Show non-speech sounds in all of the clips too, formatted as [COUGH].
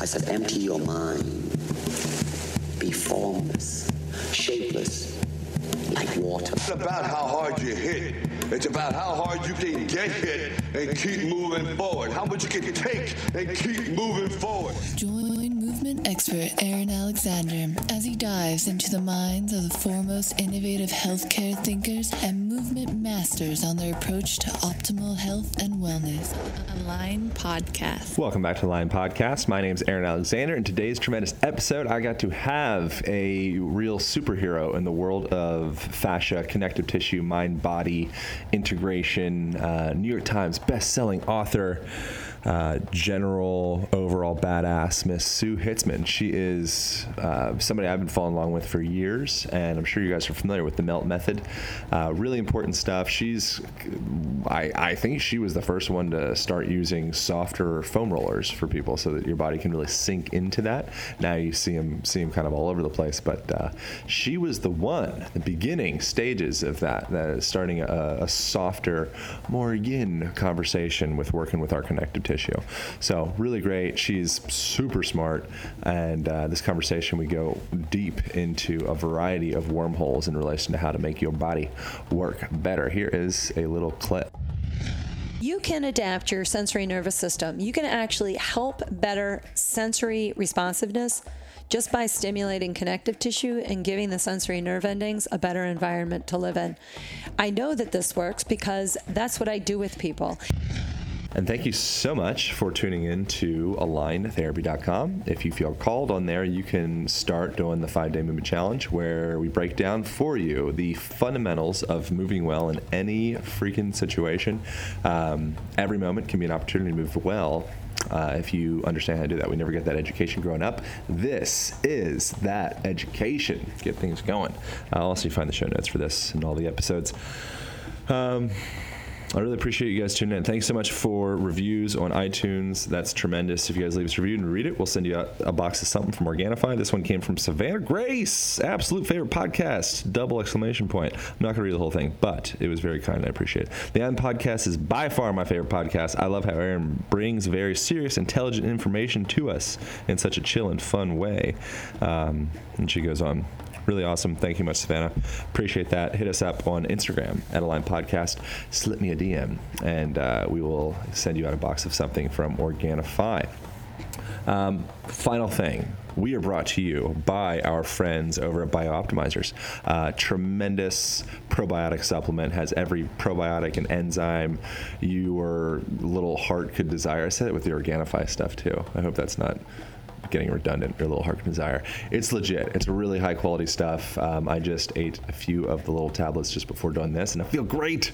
I said, empty your mind. Be formless, shapeless, like water. It's about how hard you hit. It's about how hard you can get hit and keep moving forward. How much you can take and keep moving forward. Join movement expert Aaron Alexander as he dives into the minds of the foremost innovative healthcare thinkers and movement masters on their approach to optimal health and wellness. Align Podcast. Welcome back to the Align Podcast. My name is Aaron Alexander. In today's tremendous episode, I got to have a real superhero in the world of fascia, connective tissue, mind body integration, uh, New York Times best-selling author. Uh, general overall badass Miss Sue Hitzmann. She is uh, somebody I've been following along with for years, and I'm sure you guys are familiar with the Melt Method. Uh, really important stuff. She's, I, I think she was the first one to start using softer foam rollers for people so that your body can really sink into that. Now you see them, see them kind of all over the place, but uh, she was the one, the beginning stages of that, starting a, a softer, more yin conversation with working with our connective tissue. So really great. She's super smart, and uh, this conversation we go deep into a variety of wormholes in relation to how to make your body work better. Here is a little clip. You can adapt your sensory nervous system. You can actually help better sensory responsiveness just by stimulating connective tissue and giving the sensory nerve endings a better environment to live in. I know that this works because that's what I do with people. And thank you so much for tuning in to aligntherapy.com. If you feel called on there, you can start doing the five day movement challenge where we break down for you the fundamentals of moving well in any freaking situation. Um, every moment can be an opportunity to move well. Uh, if you understand how to do that, we never get that education growing up. This is that education. Get things going. I'll also find the show notes for this and all the episodes. Um, I really appreciate you guys tuning in. Thanks so much for reviews on iTunes. That's tremendous. If you guys leave us a review and read it, we'll send you out a box of something from Organifi. This one came from Savannah Grace. Absolute favorite podcast. Double exclamation point. I'm not going to read the whole thing, but it was very kind. I appreciate it. The Align Podcast is by far my favorite podcast. I love how Aaron brings very serious, intelligent information to us in such a chill and fun way. Um, and she goes on really awesome. Thank you much, Savannah. Appreciate that. Hit us up on Instagram at Align Podcast. Slip me a DM, and uh, we will send you out a box of something from Organifi. Um, final thing. We are brought to you by our friends over at BioOptimizers. Uh, tremendous probiotic supplement has every probiotic and enzyme your little heart could desire. I said it with the Organifi stuff too. I hope that's not getting redundant a little hard to desire. It's legit. It's really high quality stuff. Um, I just ate a few of the little tablets just before doing this, and I feel great.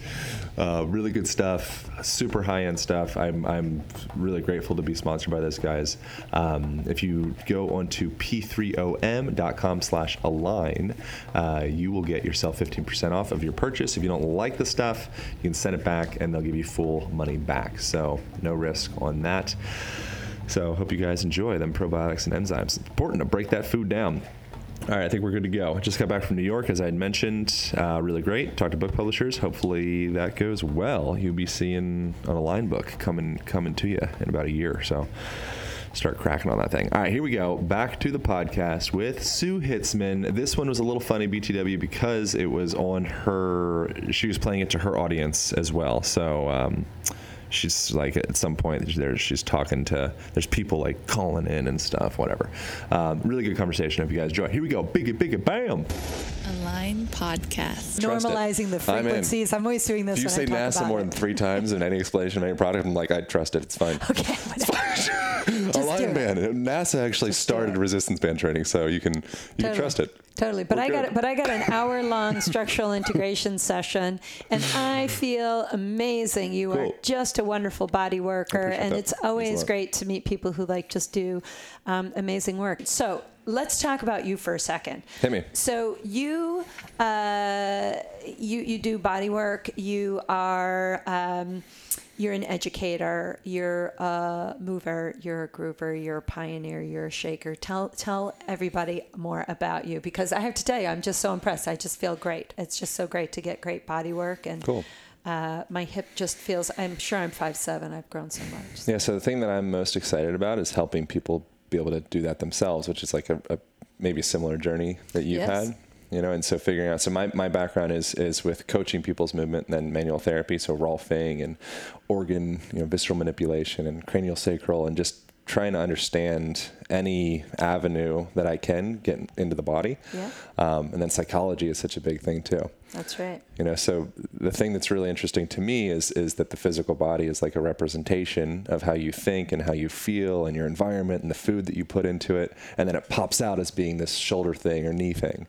Uh, really good stuff. Super high end stuff. I'm, I'm really grateful to be sponsored by those guys. Um, if you go onto p3om.com slash align uh, you will get yourself 15% off of your purchase. If you don't like the stuff, you can send it back, and they'll give you full money back. So no risk on that. So hope you guys enjoy them probiotics and enzymes. It's important to break that food down. All right, I think we're good to go. Just got back from New York, as I had mentioned. Uh, really great. Talked to book publishers. Hopefully that goes well. You'll be seeing an Align book coming coming to you in about a year. So start cracking on that thing. All right, here we go. Back to the podcast with Sue Hitzmann. This one was a little funny, BTW, because it was on her. She was playing it to her audience as well. So. Um, she's like at some point there she's talking to there's people like calling in and stuff whatever um, really good conversation if you guys enjoy here we go big it big it bam Align Podcast. Trust it. Normalizing the I'm frequencies. I'm, always doing this if you when say I talk NASA about more it. than three times in any explanation of any product I'm like I trust it it's fine [LAUGHS] Okay, [LAUGHS] [LAUGHS] [LAUGHS] do Align band NASA actually Just started resistance band training so you can you can trust it. Totally, but We're I got but I got an hour long [LAUGHS] structural integration session, and I feel amazing. You are just a wonderful body worker, and that. it's always great to meet people who like just do um, amazing work. So let's talk about you for a second. Hit me. So you uh, you you do body work. You are. Um, you're an educator, you're a mover, you're a groover, you're a pioneer, you're a shaker. Tell tell everybody more about you because I have to tell you, I'm just so impressed. I just feel great. It's just so great to get great body work and Cool. uh, my hip just feels. I'm sure I'm five seven. I've grown so much. Yeah, so the thing that I'm most excited about is helping people be able to do that themselves, which is like a, a maybe a similar journey that you've Yes. had. You know, and so figuring out. So my, my background is is with coaching people's movement and then manual therapy. So rolfing and organ, you know, visceral manipulation and cranial sacral and just trying to understand any avenue that I can get into the body. Yeah. Um, and then psychology is such a big thing too That's right. you know so the thing that's really interesting to me is is that the physical body is like a representation of how you think and how you feel and your environment and the food that you put into it and then it pops out as being this shoulder thing or knee thing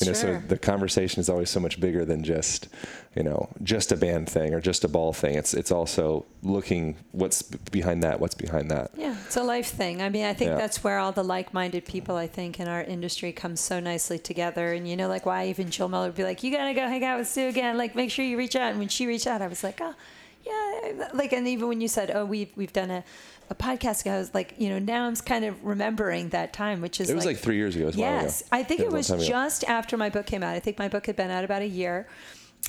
you know so the conversation is always so much bigger than just you know just a band thing or just a ball thing it's it's also looking what's behind that what's behind that Yeah, it's a life thing. I mean, I think Yeah. that's where all the like-minded people, I think, in our industry come so nicely together. And you know, like why even Jill Miller would be like, "You gotta go hang out with Sue again. Like, make sure you reach out." And when she reached out, I was like, "Oh, yeah." Like, and even when you said, "Oh, we've we've done a." A podcast ago, I was like, you know, now I'm kind of remembering that time, which is it was like, three years ago it was a ago. Yes, I think it a was just after my book came out. I think my book had been out about a year,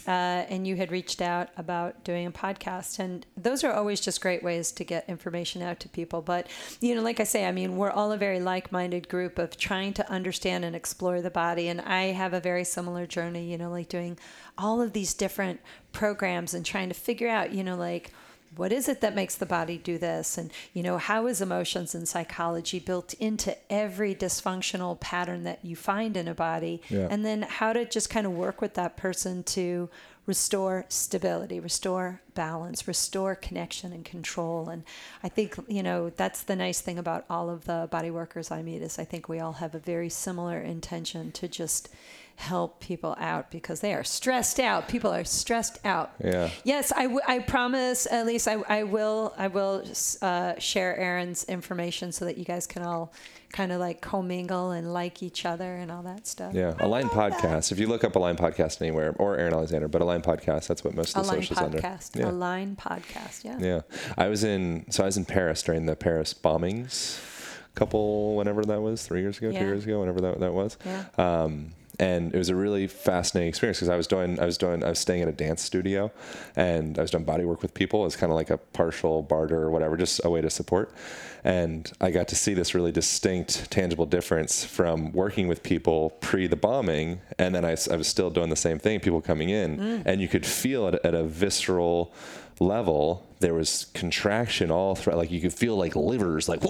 uh, and you had reached out about doing a podcast. And those are always just great ways to get information out to people. But you know, like I say, I mean, we're all a very like-minded group of trying to understand and explore the body. And I have a very similar journey. You know, like doing all of these different programs and trying to figure out, you know, like what is it that makes the body do this and you know how is emotions and psychology built into every dysfunctional pattern that you find in a body Yeah. and then how to just kind of work with that person to restore stability restore balance restore connection and control and i think you know that's the nice thing about all of the body workers i meet is i think we all have a very similar intention to just help people out because they are stressed out people are stressed out Yeah. Yes, I, w- I promise. At least I, I will. I will uh, share Aaron's information so that you guys can all kind of like commingle and like each other and all that stuff. Yeah, Align Podcast. If you look up Align Podcast anywhere, or Aaron Alexander, but Align Podcast, that's what most of the Align socials under. podcast. Yeah. Align podcast. Yeah. Yeah, I was in. So I was in Paris during the Paris bombings, a couple whenever that was, three years ago, Yeah. two years ago, whenever that that was. Yeah. Um, and it was a really fascinating experience because I was doing, I was doing, I was staying at a dance studio, and I was doing body work with people. as kind of like a partial barter or whatever, just a way to support. And I got to see this really distinct, tangible difference from working with people pre the bombing, and then I was still doing the same thing. People coming in, mm. and you could feel it at a visceral level. There was contraction all throughout. Like you could feel like livers, like.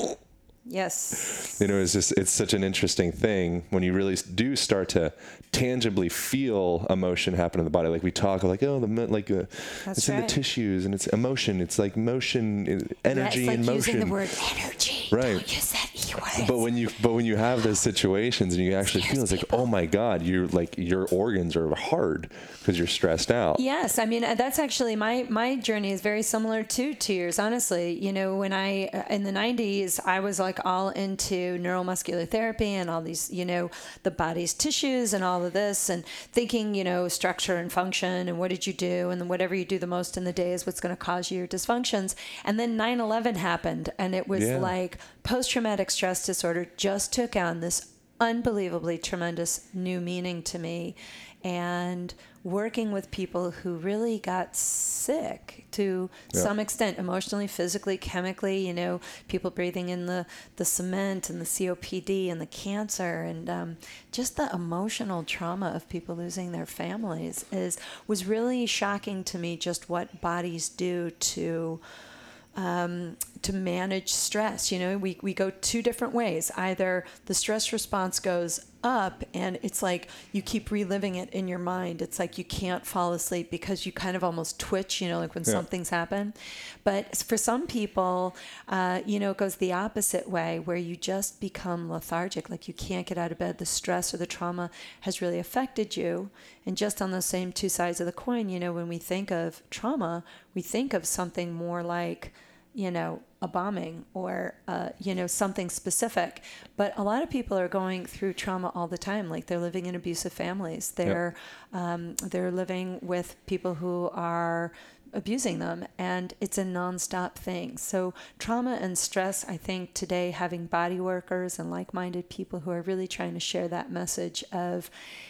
Yes. You know, it's just it's such an interesting thing when you really do start to tangibly feel emotion happen in the body. Like we talk like, oh, the like uh, it's in the tissues and it's emotion. It's like motion, uh, energy, yeah, it's and motion. using the word energy. Right. Don't use that word. but when you but when you have those situations and you actually feel it's like, oh my god, you're like your organs are hard because you're stressed out. Yes, I mean uh, that's actually my my journey is very similar to to yours. Honestly, you know, when I uh, in the '90s, I was like all into neuromuscular therapy and all these, you know, the body's tissues and all of this, and thinking, you know, structure and function and what did you do, and then whatever you do the most in the day is what's going to cause your dysfunctions. And then 9/11 happened, and it was Yeah. like post-traumatic stress disorder just took on this unbelievably tremendous new meaning to me and working with people who really got sick to Yeah. some extent emotionally physically chemically you know people breathing in the the cement and the copd and the cancer and um, just the emotional trauma of people losing their families is was really shocking to me just what bodies do to um, to manage stress. You know, we, we go two different ways. Either the stress response goes up and it's like you keep reliving it in your mind. It's like you can't fall asleep because you kind of almost twitch, you know, like when Yeah. something's happened. But for some people, uh, you know, it goes the opposite way where you just become lethargic, like you can't get out of bed. The stress or the trauma has really affected you. And just on those same two sides of the coin, you know, when we think of trauma, we think of something more like, you know, a bombing or, uh, you know, something specific. But a lot of people are going through trauma all the time. Like they're living in abusive families. They're, um, they're living with people who are abusing them and it's a nonstop thing. So trauma and stress i think today having body workers and like-minded people who are really trying to share that message of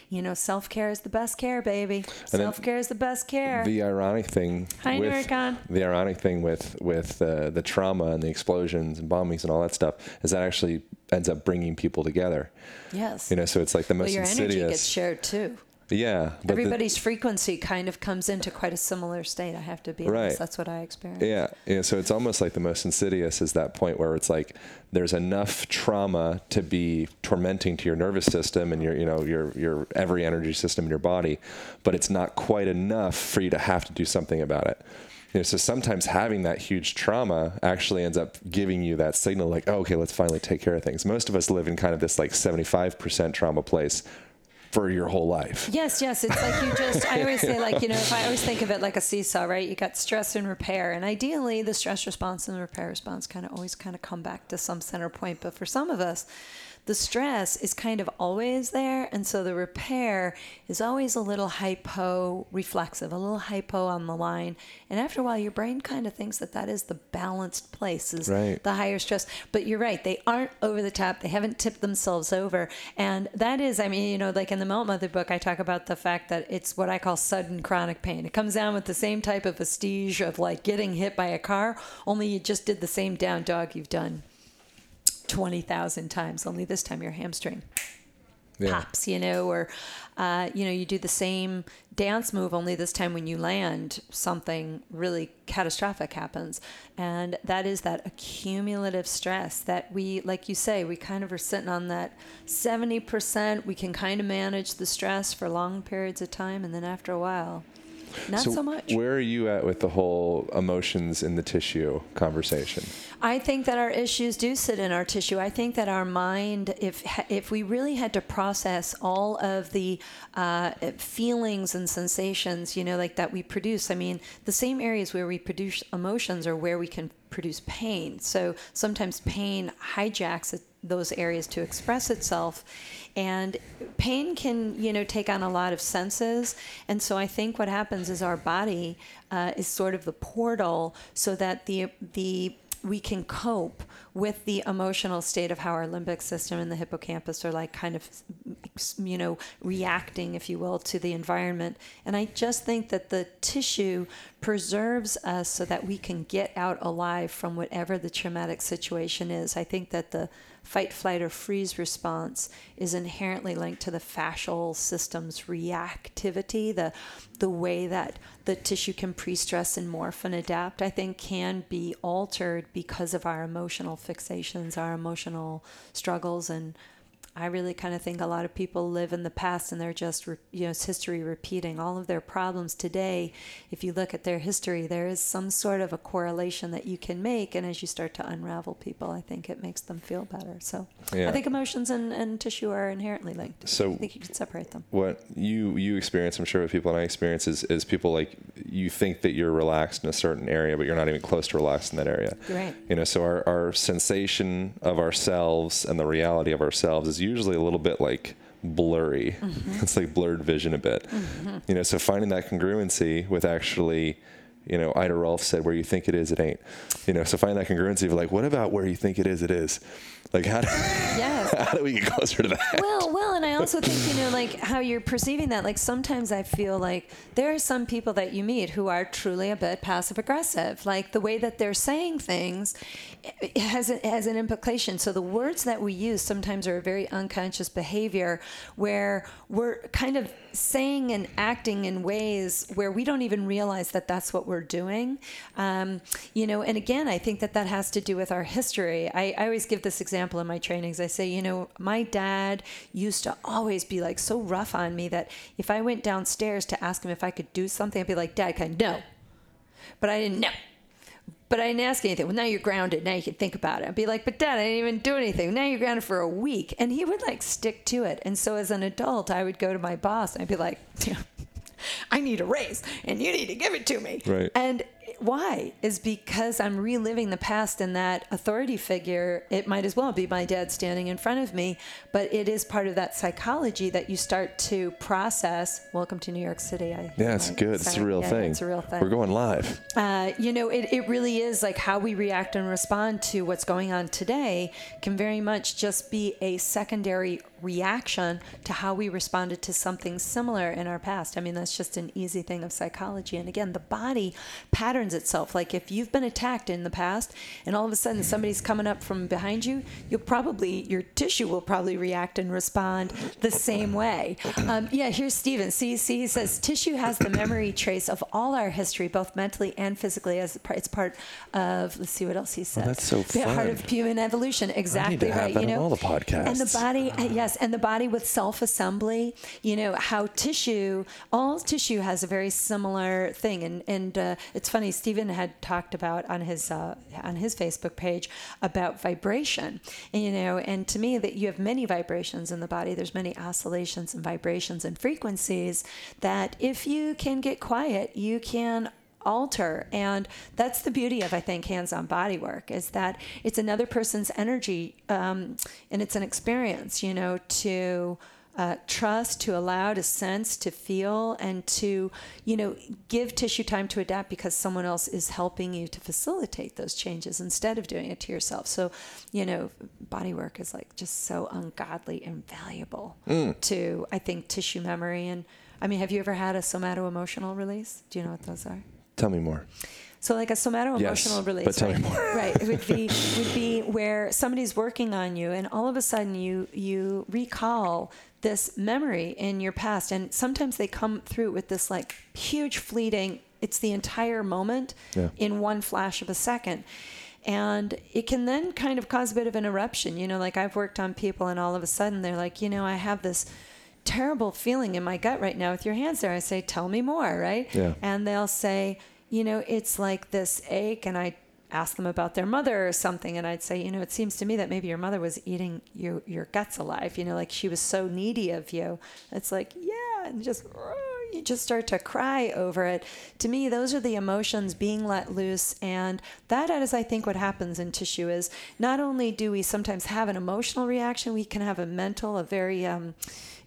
you know self-care is the best care baby. Then self-care is the best care. The ironic thing Hi, with Nurkan. the ironic thing with with uh, the trauma and the explosions and bombings and all that stuff is that actually ends up bringing people together. yes. You know, so it's like the most well your energy gets shared too yeah, but the- everybody's frequency kind of comes into quite a similar state i have to be honest Right. that's what i experienced Yeah, yeah. So it's almost like the most insidious is that point where it's like there's enough trauma to be tormenting to your nervous system and your, you know, your your every energy system in your body, but it's not quite enough for you to have to do something about it. You know, so sometimes having that huge trauma actually ends up giving you that signal, like, oh, okay, let's finally take care of things. Most of us live in kind of this like 75% trauma place for your whole life. Yes, yes. It's like you just, I always say, like, you know, if I always think of it like a seesaw, right? You got stress and repair. And ideally, the stress response and the repair response kind of always kind of come back to some center point. But for some of us, the stress is kind of always there. And so the repair is always a little hypo reflexive, a little hypo on the line. And after a while, your brain kind of thinks that that is the balanced place, is Right. the higher stress. But you're right, they aren't over the top. They haven't tipped themselves over. And that is, I mean, you know, like in the Melt Method book, I talk about the fact that it's what I call sudden chronic pain. It comes down with the same type of vestige of like getting hit by a car, only you just did the same down dog you've done 20,000 times, only this time your hamstring Yeah. pops, you know, or uh, you know, you do the same dance move, only this time when you land, something really catastrophic happens, and that is that accumulative stress that we, like you say, we kind of are sitting on that seventy percent. We can kind of manage the stress for long periods of time, and then after a while, not so, much. Where are you at with the whole emotions in the tissue conversation? I think that our issues do sit in our tissue. I think that our mind, if if we really had to process all of the uh, feelings and sensations, you know, like that we produce. I mean, the same areas where we produce emotions are where we can produce pain. So sometimes pain hijacks those areas to express itself, and pain can, you know, take on a lot of senses. And so I think what happens is our body uh, is sort of the portal, so that the the we can cope with the emotional state of how our limbic system and the hippocampus are like kind of you know reacting if you will to the environment and i just think that the tissue preserves us so that we can get out alive from whatever the traumatic situation is i think that the fight flight or freeze response is inherently linked to the fascial system's reactivity the the way that the tissue can pre-stress and morph and adapt i think can be altered because of our emotional fixations our emotional struggles and I really kind of think a lot of people live in the past and they're just, re- you know, it's history repeating. All of their problems today, if you look at their history, there is some sort of a correlation that you can make. And as you start to unravel people, I think it makes them feel better. So Yeah. I think emotions and, and tissue are inherently linked. So- I think you can separate them. what you you experience, I'm sure with people and I experience is, is people like you think that you're relaxed in a certain area, but you're not even close to relaxed in that area. Right. You know, so our, our sensation of ourselves and the reality of ourselves is usually a little bit like blurry. Mm-hmm. It's like blurred vision a bit. Mm-hmm. You know, so finding that congruency with actually you know, Ida Rolf said, "Where you think it is, it ain't." You know, so find that congruency of like, what about where you think it is, it is. Like, how do, Yes. [LAUGHS] how do we get closer to that? well, well, and I also think you know, like how you're perceiving that. Like sometimes I feel like there are some people that you meet who are truly a bit passive aggressive. Like the way that they're saying things has a, has an implication. So the words that we use sometimes are a very unconscious behavior where we're kind of saying and acting in ways where we don't even realize that that's what we're doing. Um, you know, and again, I think that that has to do with our history. I, I always give this example in my trainings. I say, you know, my dad used to always be like so rough on me that if I went downstairs to ask him if I could do something, I'd be like, Dad, can I? No. But I didn't know. But I didn't ask anything. Well, now you're grounded. Now you can think about it. I'd be like, but dad, I didn't even do anything. Now you're grounded for a week. And he would like stick to it. And so as an adult, I would go to my boss and I'd be like, [LAUGHS] I need a raise and you need to give it to me. Right. And why? Is because I'm reliving the past and that authority figure, it might as well be my dad standing in front of me, but it is part of that psychology that you start to process. Welcome to New York City. I Yeah, it's good. It's a real Yeah, thing. It's a real thing. We're going live. Uh, you know, it, it really is like how we react and respond to what's going on today can very much just be a secondary reaction to how we responded to something similar in our past. I mean, that's just an easy thing of psychology. And again, the body patterns itself. Like if you've been attacked in the past and all of a sudden somebody's coming up from behind you, you'll probably, your tissue will probably react and respond the same way. Um, yeah, here's Steven. See, see, he says tissue has the memory trace of all our history, both mentally and physically, as it's part of, let's see what else he says. that's so The Part fun. of human evolution. Exactly right. you know, all the podcasts. And the body, [SIGHS] uh, yes, and the body with self-assembly. You know how tissue, all tissue has a very similar thing, and and uh, it's funny. Stephen had talked about on his uh, on his Facebook page about vibration, you know, and to me that you have many vibrations in the body. There's many oscillations and vibrations and frequencies that if you can get quiet, you can alter and that's the beauty of i think hands-on body work is that it's another person's energy um, and it's an experience you know to uh, trust to allow to sense to feel and to you know give tissue time to adapt because someone else is helping you to facilitate those changes instead of doing it to yourself. So you know body work is like just so ungodly and valuable to i think tissue memory. And i mean have you ever had a somato emotional release? Do you know what those are Tell me more. so like a somato Yes, emotional release, but tell me more. [LAUGHS] right. It would be [LAUGHS] would be where somebody's working on you, and all of a sudden you you recall this memory in your past, and sometimes they come through with this like huge fleeting. It's the entire moment Yeah. in one flash of a second. And it can then kind of cause a bit of an eruption. You know, like I've worked on people, and all of a sudden they're like, you know, I have this terrible feeling in my gut right now with your hands there. I say, tell me more, right? Yeah. And they'll say, you know, it's like this ache. And I ask them about their mother or something. And I'd say, you know, it seems to me that maybe your mother was eating you, your guts alive, you know, like she was so needy of you. It's like, yeah. And just, you just start to cry over it. To me, those are the emotions being let loose. And that is, I think, what happens in tissue is not only do we sometimes have an emotional reaction, we can have a mental, a very, um,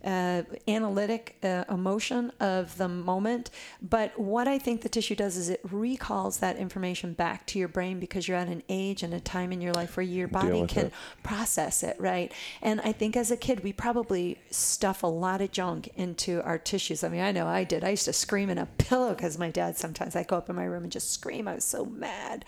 uh, analytic uh, emotion of the moment. But what I think the tissue does is it recalls that information back to your brain because you're at an age and a time in your life where your body can it. process it, right? And I think as a kid, we probably stuff a lot of junk into our tissues. I mean, I know I did. I used to scream in a pillow because my dad sometimes I'd go up in my room and just scream. I was so mad.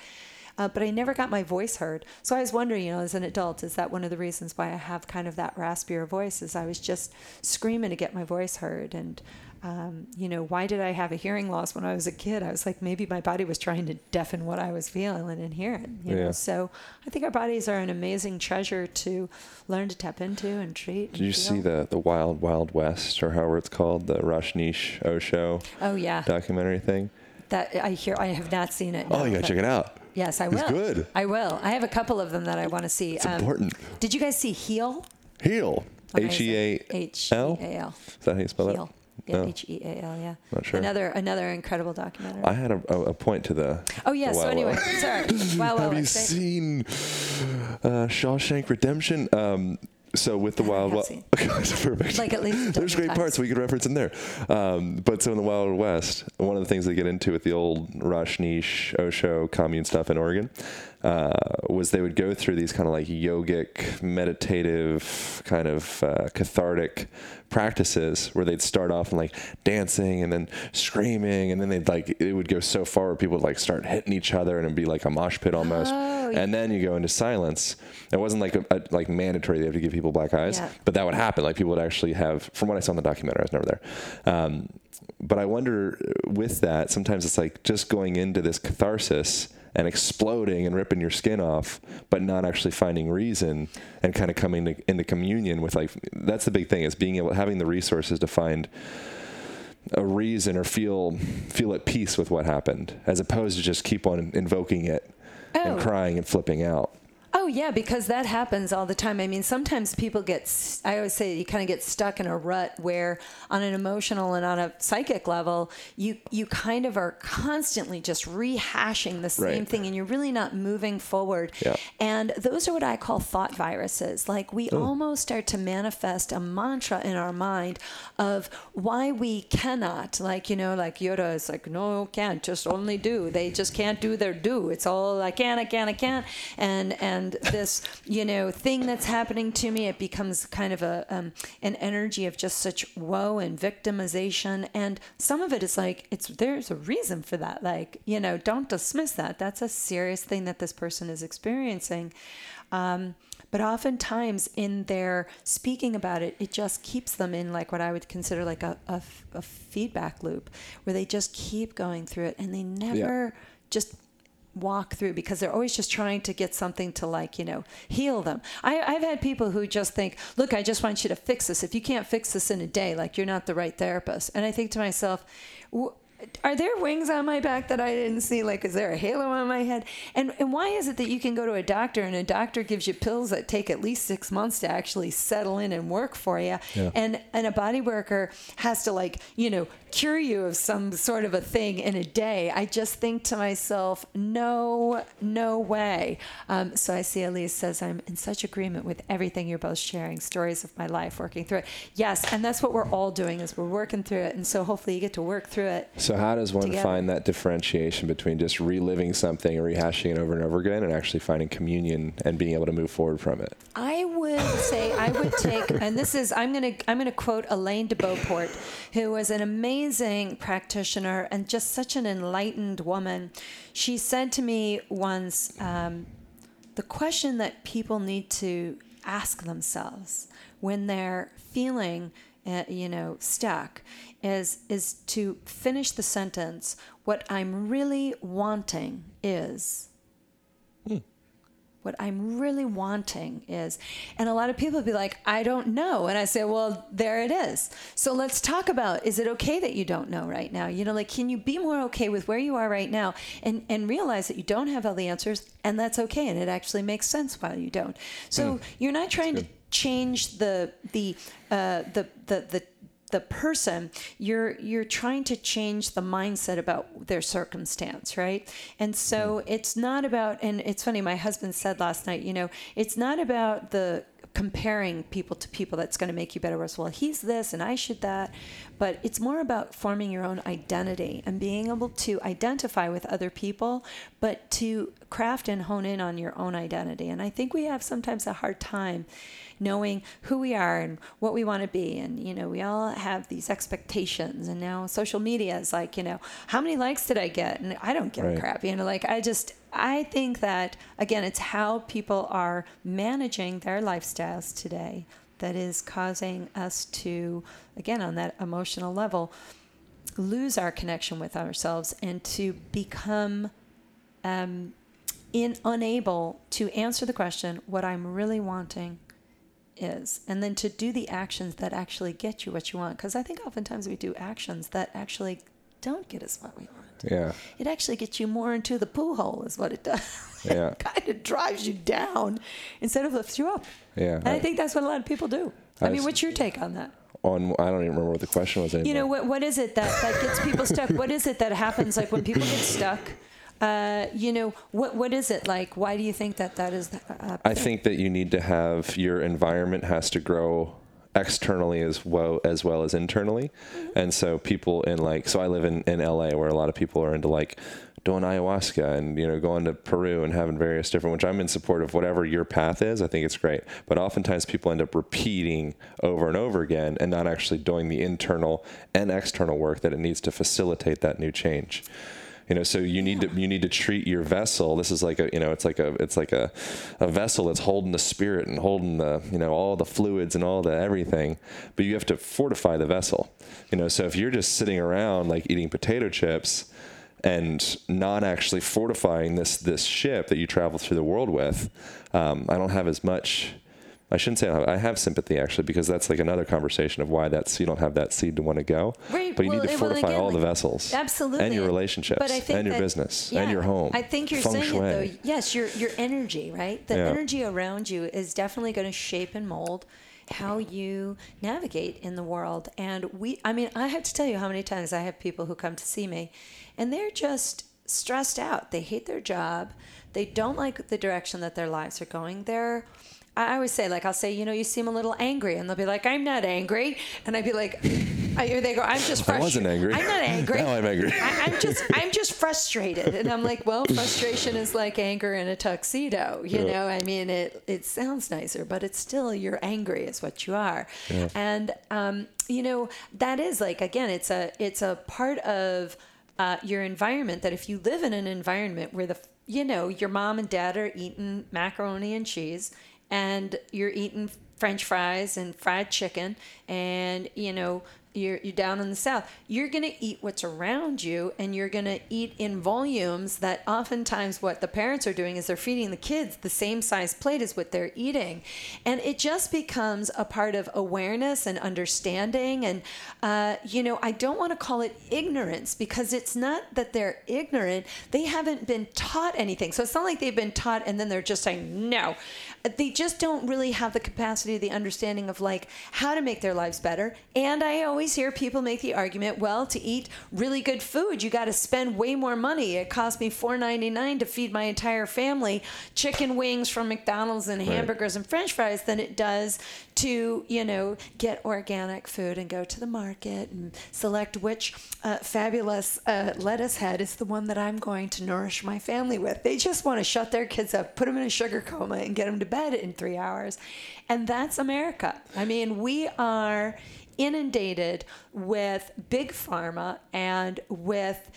Uh, but I never got my voice heard. So I was wondering, you know, as an adult, is that one of the reasons why I have kind of that raspier voice? Is I was just screaming to get my voice heard, and um, you know, why did I have a hearing loss when I was a kid? I was like, maybe my body was trying to deafen what I was feeling and hearing. You Yeah. know, so I think our bodies are an amazing treasure to learn to tap into and treat. Did you see the the Wild Wild West or however it's called, the Rajneesh Osho Oh yeah, documentary thing? that I hear. I have not seen it. Oh, you gotta check it out. Yes, I will. It's good. I will. I have a couple of them that I want to see. It's important. Did you guys see Heal? Heal. H E A H L. E A L. Is that how you spell it? Heal. Yeah, No. H E A L. Yeah. Not sure. Another another incredible documentary. I had a, a, a point to the. oh yeah. the So anyway, sorry. Wow. [LAUGHS] Have you seen uh, Shawshank Redemption? Um, so with the Wild Wild, [LAUGHS] perfect. Like at least [LAUGHS] there's great times. parts we could reference in there. Um, but so in the Wild West, one of the things they get into with the old Rajneesh Osho commune stuff in Oregon uh, was they would go through these kind of like yogic, meditative, kind of uh, cathartic practices where they'd start off and like dancing and then screaming and then they'd like it would go so far where people would like start hitting each other and it'd be like a mosh pit almost. Oh, yeah. and then you go into silence. It wasn't like a, a, like mandatory. They have to give people black eyes. Yeah. but that would happen. Like people would actually have from what i saw in the documentary i was never there. Um, but i wonder with that sometimes it's like just going into this catharsis and exploding and ripping your skin off, but not actually finding reason and kind of coming to, into communion with like that's the big thing is being able having the resources to find a reason or feel feel at peace with what happened as opposed to just keep on invoking it Oh. and crying and flipping out. Oh yeah, because that happens all the time. I mean, sometimes people get I always say you kind of get stuck in a rut where, on an emotional and on a psychic level, you you kind of are constantly just rehashing the same Right. thing, and you're really not moving forward. Yeah. And those are what I call thought viruses. Like we oh. almost start to manifest a mantra in our mind of why we cannot. Like you know, like Yoda is like, no, can't, just only do. They just can't do their do. It's all I can, I can, I can. And and this you know thing that's happening to me, it becomes kind of a um, an energy of just such woe and victimization. And some of it is like it's there's a reason for that. Like you know, don't dismiss that. That's a serious thing that this person is experiencing. Um, but oftentimes in their speaking about it, it just keeps them in like what I would consider like a, a, a feedback loop where they just keep going through it and they never just walk through because they're always just trying to get something to like you know heal them I, i've had people who just think look i just want you to fix this if you can't fix this in a day like you're not the right therapist and i think to myself "W- are there wings on my back that I didn't see? Like, is there a halo on my head? And and why is it that you can go to a doctor and a doctor gives you pills that take at least six months to actually settle in and work for you, Yeah. and and a body worker has to like you know cure you of some sort of a thing in a day? I just think to myself, no, no way. Um, so I see Elise says I'm in such agreement with everything you're both sharing, stories of my life, working through it. Yes, and that's what we're all doing is we're working through it, and so hopefully you get to work through it. So how does one Together. find that differentiation between just reliving something and rehashing it over and over again, and actually finding communion and being able to move forward from it? I would say I would take, and this is I'm gonna I'm gonna quote Elaine de Beauport, who was an amazing practitioner and just such an enlightened woman. She said to me once, um, the question that people need to ask themselves when they're feeling, uh, you know, stuck, is is to finish the sentence. What I'm really wanting is what I'm really wanting is. And a lot of people be like, I don't know. And I say, well, there it is. So let's talk about is it okay that you don't know right now? You know, like, can you be more okay with where you are right now and, and realize that you don't have all the answers and that's okay. And it actually makes sense while you don't. So you're not trying to change the, the, uh, the, the, the, the person you're you're trying to change the mindset about their circumstance right? And so hmm. it's not about and it's funny my husband said last night you know it's not about the comparing people to people that's going to make you better or worse. Well he's this and i should that but it's more about forming your own identity and being able to identify with other people but to craft and hone in on your own identity. And i think we have sometimes a hard time knowing who we are and what we want to be. And you know we all have these expectations. And now social media is like you know how many likes did i get? And i don't give Right. a crap you know like i just i think that again it's how people are managing their lifestyles today that is causing us to again on that emotional level lose our connection with ourselves and to become um, in unable to answer the question what i'm really wanting is and then to do the actions that actually get you what you want because i think oftentimes we do actions that actually don't get us what we want Yeah. it actually gets you more into the poo hole is what it does [LAUGHS] Yeah. it kind of drives you down instead of lifts you up Yeah. and i think that's what a lot of people do i I mean what's your take on that On I don't even remember what the question was anymore. you know what? What is it that that gets people stuck? What is it that happens? Like when people get stuck, uh, you know, what what is it like? Why do you think that that is? Uh, I think that you need to have your environment has to grow externally as well as well as internally. And so people in like so I live in, in LA where a lot of people are into like doing ayahuasca and you know going to Peru and having various different which I'm in support of whatever your path is. I think it's great. But oftentimes people end up repeating over and over again and not actually doing the internal and external work that it needs to facilitate that new change you know so you need to you need to treat your vessel. This is like a you know it's like a it's like a, a vessel that's holding the spirit and holding the you know all the fluids and all the everything but you have to fortify the vessel. You know so if you're just sitting around like eating potato chips and not actually fortifying this this ship that you travel through the world with um, i don't have as much I shouldn't say I have, I have sympathy actually because that's like another conversation of why that's you don't have that seed to want to go. Right. But you well, need to and- well, fortify again, all the vessels. Absolutely. And your relationships. But I think and your that- business. yeah, and your home. I think you're saying shui. it though. Yes, your your energy, right? The Yeah. energy around you is definitely going to shape and mold how you navigate in the world. And we, I mean, I have to tell you how many times I have people who come to see me, and they're just stressed out. They hate their job. They don't like the direction that their lives are going. They're I always say, like, I'll say, you know, you seem a little angry, and they'll be like, I'm not angry, and I'd be like, I, they go, I'm just [LAUGHS] I wasn't angry. I'm not [LAUGHS] angry. Now I'm angry. I, I'm just, I'm just frustrated, and I'm like, well, [LAUGHS] frustration is like anger in a tuxedo. You Yeah. know, I mean, it it sounds nicer, but it's still you're angry, is what you are, and um, you know, that is like again, it's a it's a part of uh, your environment that if you live in an environment where the you know your mom and dad are eating macaroni and cheese and you're eating french fries and fried chicken and you know you're, you're down in the south. You're going to eat what's around you and you're going to eat in volumes that oftentimes what the parents are doing is they're feeding the kids the same size plate as what they're eating. And it just becomes a part of awareness and understanding and uh, you know i don't want to call it ignorance because it's not that they're ignorant. They haven't been taught anything. So it's not like they've been taught and then they're just saying no they just don't really have the capacity the understanding of like how to make their lives better. And i always hear people make the argument well to eat really good food you got to spend way more money. It cost me $4.99 to feed my entire family chicken wings from mcdonald's and hamburgers and french fries than it does to you know get organic food and go to the market and select which uh, fabulous uh, lettuce head is the one that i'm going to nourish my family with. They just want to shut their kids up put them in a sugar coma and get them to bed in three hours. And that's america. I mean we are inundated with big pharma and with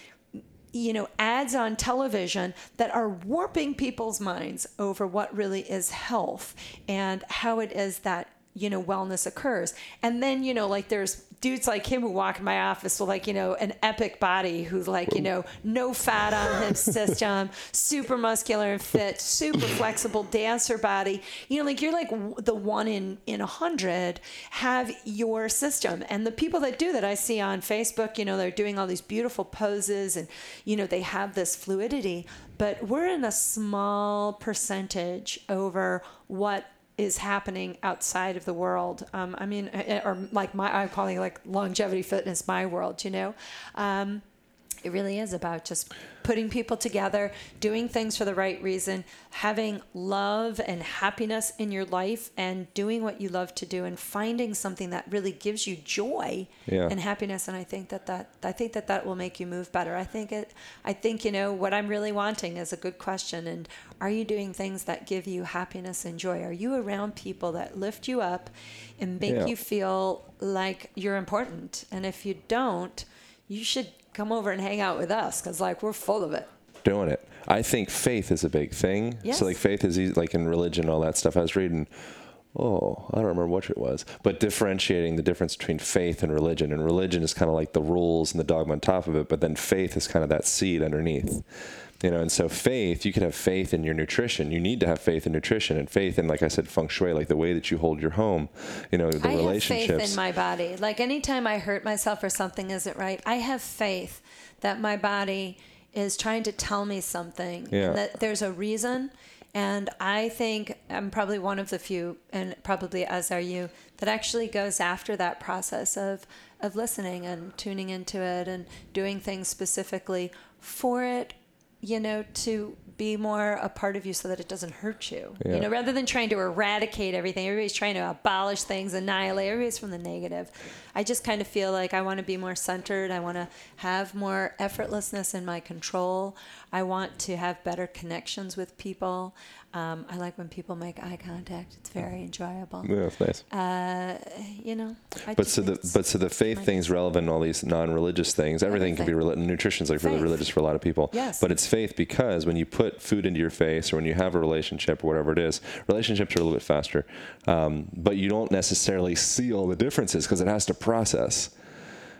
you know ads on television that are warping people's minds over what really is health and how it is that you know wellness occurs. And then you know like there's dudes like him who walk in my office with like you know an epic body who's like you know no fat on his [LAUGHS] system super muscular and fit super flexible dancer body. You know like you're like the one in in a hundred have your system. And the people that do that i see on facebook you know they're doing all these beautiful poses and you know they have this fluidity. But we're in a small percentage over what is happening outside of the world. Um, I mean, or like my, I'm calling it like longevity fitness, my world, you know? Um, it really is about just putting people together, doing things for the right reason, having love and happiness in your life, and doing what you love to do, and finding something that really gives you joy Yeah. and happiness. And I think that that I think that that will make you move better. I think it. I think you know what I'm really wanting is a good question. And are you doing things that give you happiness and joy? Are you around people that lift you up and make Yeah. you feel like you're important? And if you don't, you should come over and hang out with us because like we're full of it. doing it. I think faith is a big thing. Yes. So like faith is easy, like in religion, and all that stuff. I was reading. Oh, I don't remember what it was, but differentiating the difference between faith and religion. And religion is kind of like the rules and the dogma on top of it, but then faith is kind of that seed underneath. You know, and so faith, you can have faith in your nutrition. You need to have faith in nutrition and faith in, like I said, feng shui, like the way that you hold your home. You know, the I have faith in my body. Like anytime I hurt myself or something isn't right, I have faith that my body is trying to tell me something Yeah. that there's a reason. And I think I'm probably one of the few, and probably as are you, that actually goes after that process of of listening and tuning into it and doing things specifically for it you know, to be more a part of you so that it doesn't hurt you. Yeah. You know, rather than trying to eradicate everything, everybody's trying to abolish things, annihilate, everybody's from the negative. I just kind of feel like I want to be more centered. I want to have more effortlessness in my control. I want to have better connections with people. Um, I like when people make eye contact. It's very enjoyable. yeah, that's nice. Uh, you know, I But so the but so the faith thing's relevant. in All these non-religious things, everything can be Everything. reli- nutrition's like really religious for a lot of people. Yes. But it's faith because when you put food into your face, or when you have a relationship, or whatever it is, relationships are a little bit faster. Um, but you don't necessarily see all the differences because it has to process.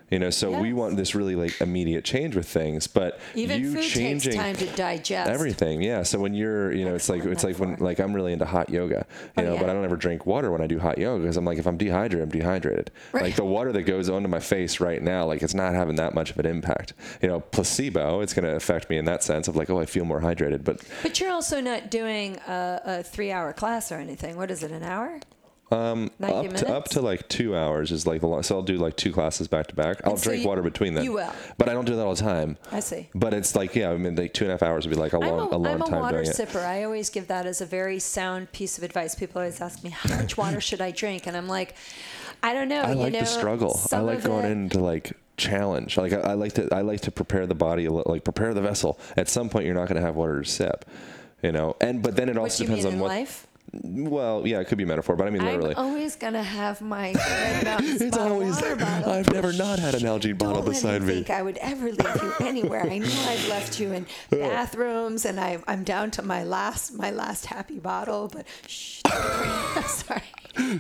You know, so we want this really like immediate change with things, but Even you food changing takes time to digest. everything. Yeah. So when you're, you know, it's like it's like when like I'm really into hot yoga, you Oh, know, but. I don't ever drink water when I do hot yoga because I'm like if I'm dehydrated, I'm dehydrated. Right. Like the water that goes onto my face right now, like it's not having that much of an impact. You know, placebo, it's going to affect me in that sense of like, oh, I feel more hydrated, but But you're also not doing a, a three-hour class or anything. What is it? An hour? Um, up minutes. to, up to like two hours is like the long. So I'll do like two classes back to back. I'll And so drink you- water between them. you will. but I don't do that all the time. I see. But it's like yeah, I mean like two and a half hours would be like a I'm long a, a long I'm a time water doing it. I always give that as a very sound piece of advice. People always ask me, how much water should I drink? And I'm like, I don't know. I you like know, the struggle. I like going it- into like challenge. Like I, I like to I like to prepare the body, like prepare the vessel. At some point, you're not going to have water to sip. You know, and but then it also depends on what. life? Well, yeah, it could be a metaphor, but I mean literally. I'm always gonna have my [LAUGHS] It's always. water bottle. I've never not had a Nalgene bottle Don't beside me think I would ever leave you [LAUGHS] anywhere. I know I've left you in [LAUGHS] bathrooms, and I, I'm down to my last my last happy bottle. But shh, sorry.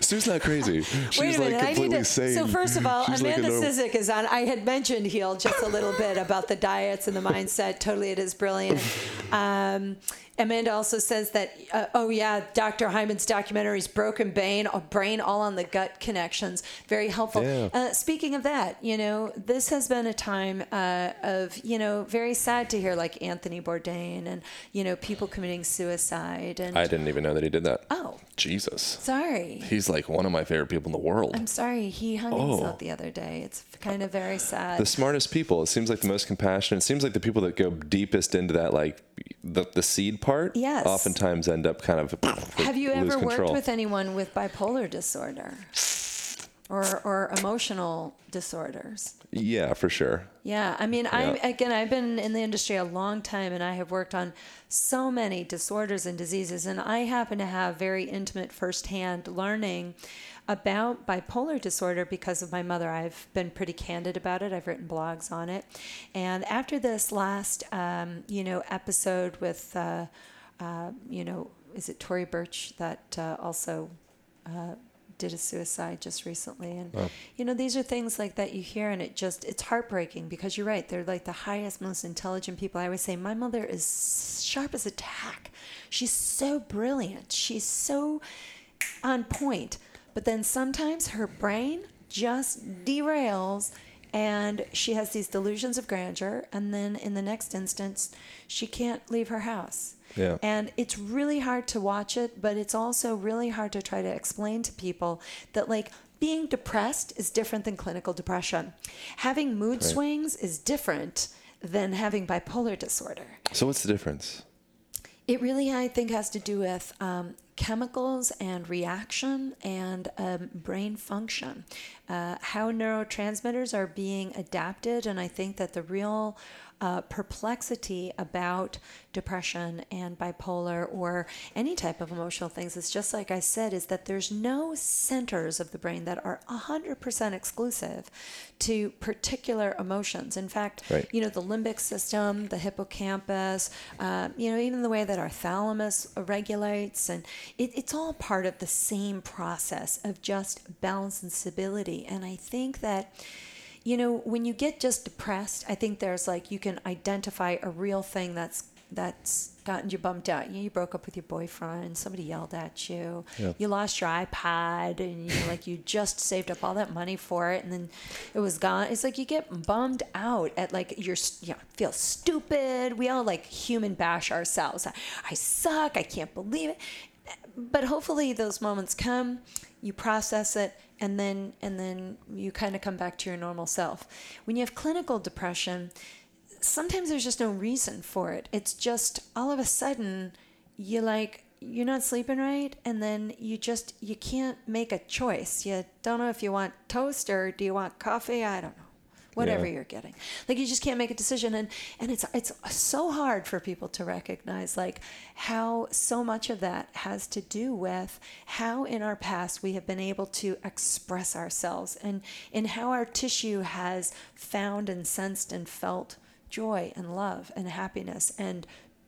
Sue's not crazy. She's Wait a like minute, I need completely to. sane. So first of all, She's Amanda normal- Sizik is on. I had mentioned Heal just a little bit about the diets and the mindset. Totally, it is brilliant. Um, Amanda also says that, uh, oh yeah, Dr. Hyman's documentaries, Broken Brain, uh, Brain, all on the gut connections, very helpful. Yeah. Uh, speaking of that, you know, this has been a time uh, of, you know, very sad to hear like Anthony Bourdain and, you know, people committing suicide and. I didn't even know that he did that. Oh, Jesus. sorry. He's like one of my favorite people in the world. I'm sorry, he hung Oh. himself the other day. It's kind of very sad. the smartest people. It seems like the most compassionate. It seems like the people that go deepest into that, like the, the seed part, Yes. oftentimes end up kind of. [CLEARS THROAT] Have you ever worked control. with anyone with bipolar disorder or or emotional disorders? Yeah, for sure. Yeah, I mean, I again, I've been in the industry a long time, and I have worked on so many disorders and diseases, and I happen to have very intimate firsthand learning about bipolar disorder because of my mother. I've been pretty candid about it. I've written blogs on it, and after this last, um, you know, episode with, uh, uh, you know, is it Tory Burch that uh, also did a suicide just recently? And you know these are things like that you hear and it just it's heartbreaking because you're right they're like the highest most intelligent people. I always say my mother is sharp as a tack. She's so brilliant. She's so on point but then sometimes her brain just derails and she has these delusions of grandeur and then in the next instance she can't leave her house Yeah. and it's really hard to watch it, but it's also really hard to try to explain to people that, like, being depressed is different than clinical depression. Having mood swings is different than having bipolar disorder. So what's the difference? It really, I think, has to do with um, chemicals and reaction and um, brain function, uh, how neurotransmitters are being adapted. And I think that the real uh, perplexity about depression and bipolar or any type of emotional things is just like I said, is that there's no centers of the brain that are 100% exclusive to particular emotions. In fact, Right. you know, the limbic system, the hippocampus, uh, you know, even the way that our thalamus regulates, and it, it's all part of the same process of just balance and stability. And I think that, you know, when you get just depressed, I think there's like you can identify a real thing that's that's gotten you bummed out. You, know, you broke up with your boyfriend, somebody yelled at you, Yeah. you lost your iPod, and you know, like you just saved up all that money for it, and then it was gone. It's like you get bummed out at like you're you know, feel stupid. We all like human bash ourselves. I, I suck. I can't believe it. But hopefully those moments come, you process it, and then and then you kind of come back to your normal self. When you have clinical depression, sometimes there's just no reason for it. It's just all of a sudden you like you're not sleeping right and then you just you can't make a choice. You don't know if you want toast or do you want coffee? I don't know. Whatever Yeah. you're getting. Like you just can't make a decision and and it's it's so hard for people to recognize like how so much of that has to do with how in our past we have been able to express ourselves and in how our tissue has found and sensed and felt joy and love and happiness and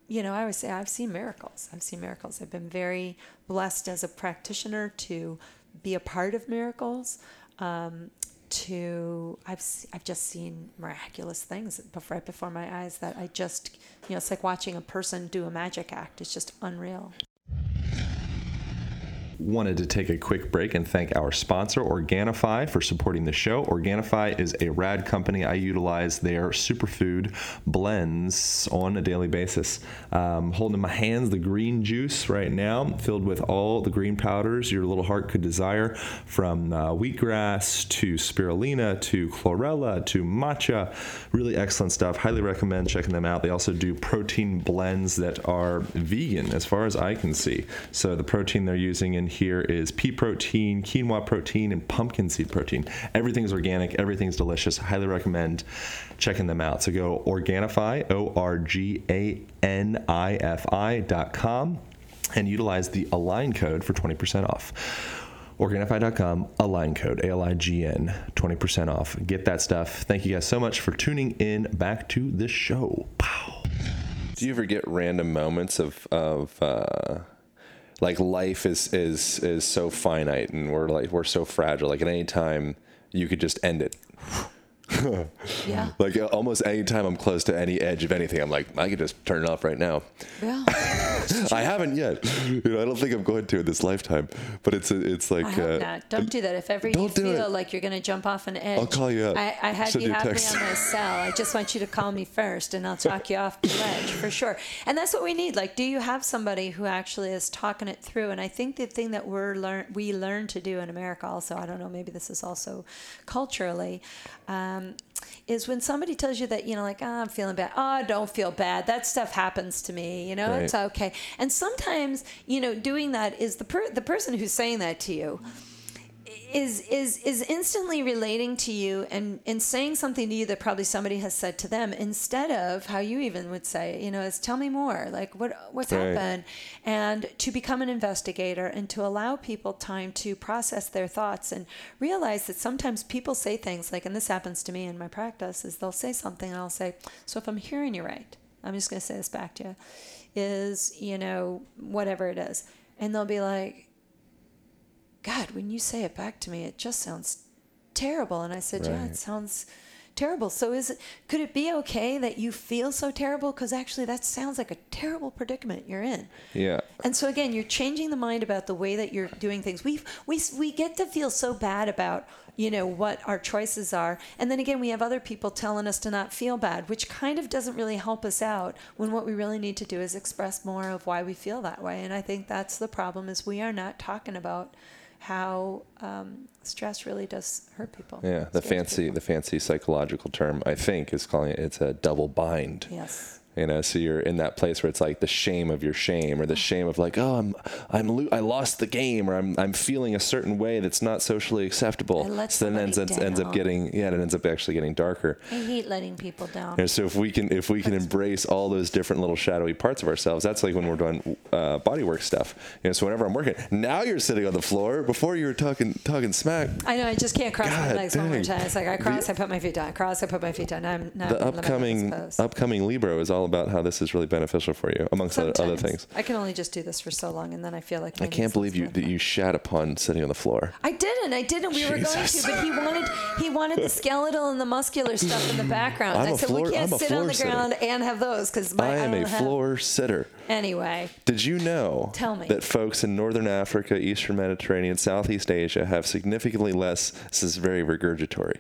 you know i always say i've seen miracles i've seen miracles i've been very blessed as a practitioner to be a part of miracles um, to I've I've just seen miraculous things right before my eyes that I just you know it's like watching a person do a magic act. It's just unreal. Wanted to take a quick break and thank our sponsor, Organifi, for supporting the show. Organifi is a rad company. I utilize their superfood blends on a daily basis. Um, holding in my hands the green juice right now, filled with all the green powders your little heart could desire, from uh, wheatgrass to spirulina to chlorella to matcha. Really excellent stuff. Highly recommend checking them out. They also do protein blends that are vegan, as far as I can see. So the protein they're using in here is pea protein, quinoa protein, and pumpkin seed protein. Everything's organic, everything's delicious. Highly recommend checking them out. So go Organifi, O R G A N I F I dot com, and utilize the Align code for 20% off. Organifi.com, Align code, A L I G N, 20% off. Get that stuff. Thank you guys so much for tuning in back to the show. Pow. Do you ever get random moments of of uh, like life is is is so finite and we're like we're so fragile. Like at any time you could just end it. [LAUGHS] Yeah. Like almost any time I'm close to any edge of anything, I'm like I could just turn it off right now. Yeah. [LAUGHS] [LAUGHS] I haven't yet. You know, I don't think I'm going to in this lifetime. But it's it's like uh. Don't do that. If ever you feel it. like you're going to jump off an edge, I'll call you up. I, I had Send you have me text. on my cell. I just want you to call me first, and I'll talk you off the ledge for sure. And that's what we need. Like, do you have somebody who actually is talking it through? And I think the thing that we're learn we learn to do in America, also, I don't know, maybe this is also culturally. Um, is when somebody tells you that you know like oh, i'm feeling bad. Oh don't feel bad. That stuff happens to me you know? Right. it's okay. And sometimes you know doing that is the per- the person who's saying that to you is is is instantly relating to you and and saying something to you that probably somebody has said to them instead of how you even would say you know is tell me more like what what's Right. happened and to become an investigator and to allow people time to process their thoughts and realize that sometimes people say things like and this happens to me in my practice is they'll say something and I'll say so if I'm hearing you right I'm just going to say this back to you is you know whatever it is and they'll be like God, when you say it back to me, it just sounds terrible. And I said, Yeah, it sounds terrible. So is it could it be okay that you feel so terrible? Because actually that sounds like a terrible predicament you're in. yeah. And so again, you're changing the mind about the way that you're doing things. We we we get to feel so bad about you know what our choices are, and then again, we have other people telling us to not feel bad, which kind of doesn't really help us out. When what we really need to do is express more of why we feel that way. And I think that's the problem: is we are not talking about how um, stress really does hurt people. Yeah, the fancy people. the fancy psychological term I think is calling it it's a double bind. Yes. You know, so you're in that place where it's like the shame of your shame, or the shame of like, oh, I'm, I'm, lo- I lost the game, or I'm, I'm feeling a certain way that's not socially acceptable. So then ends, ends, ends up getting, yeah, it ends up actually getting darker. I hate letting people down. And so if we can, if we can embrace all those different little shadowy parts of ourselves, that's like when we're doing uh, bodywork stuff. You know, so whenever I'm working, now you're sitting on the floor. Before you were talking, talking smack. I know. I just can't cross my God legs one more time. It's like I cross, I put my feet down. I cross, I put my feet down. I'm now The I'm upcoming, upcoming Libro is all about how this is really beneficial for you, amongst other, other things. I can only just do this for so long, and then I feel like I can't believe you that you shat upon sitting on the floor. I didn't. I didn't. We were going to, but he wanted he wanted the skeletal and the muscular stuff in the background. I'm I said floor- we can't sit on the sitter. ground and have those because my I am don't a have- floor sitter. Anyway, Did you know Tell me. that folks in northern Africa, eastern Mediterranean, Southeast Asia have significantly less, this is very regurgitory,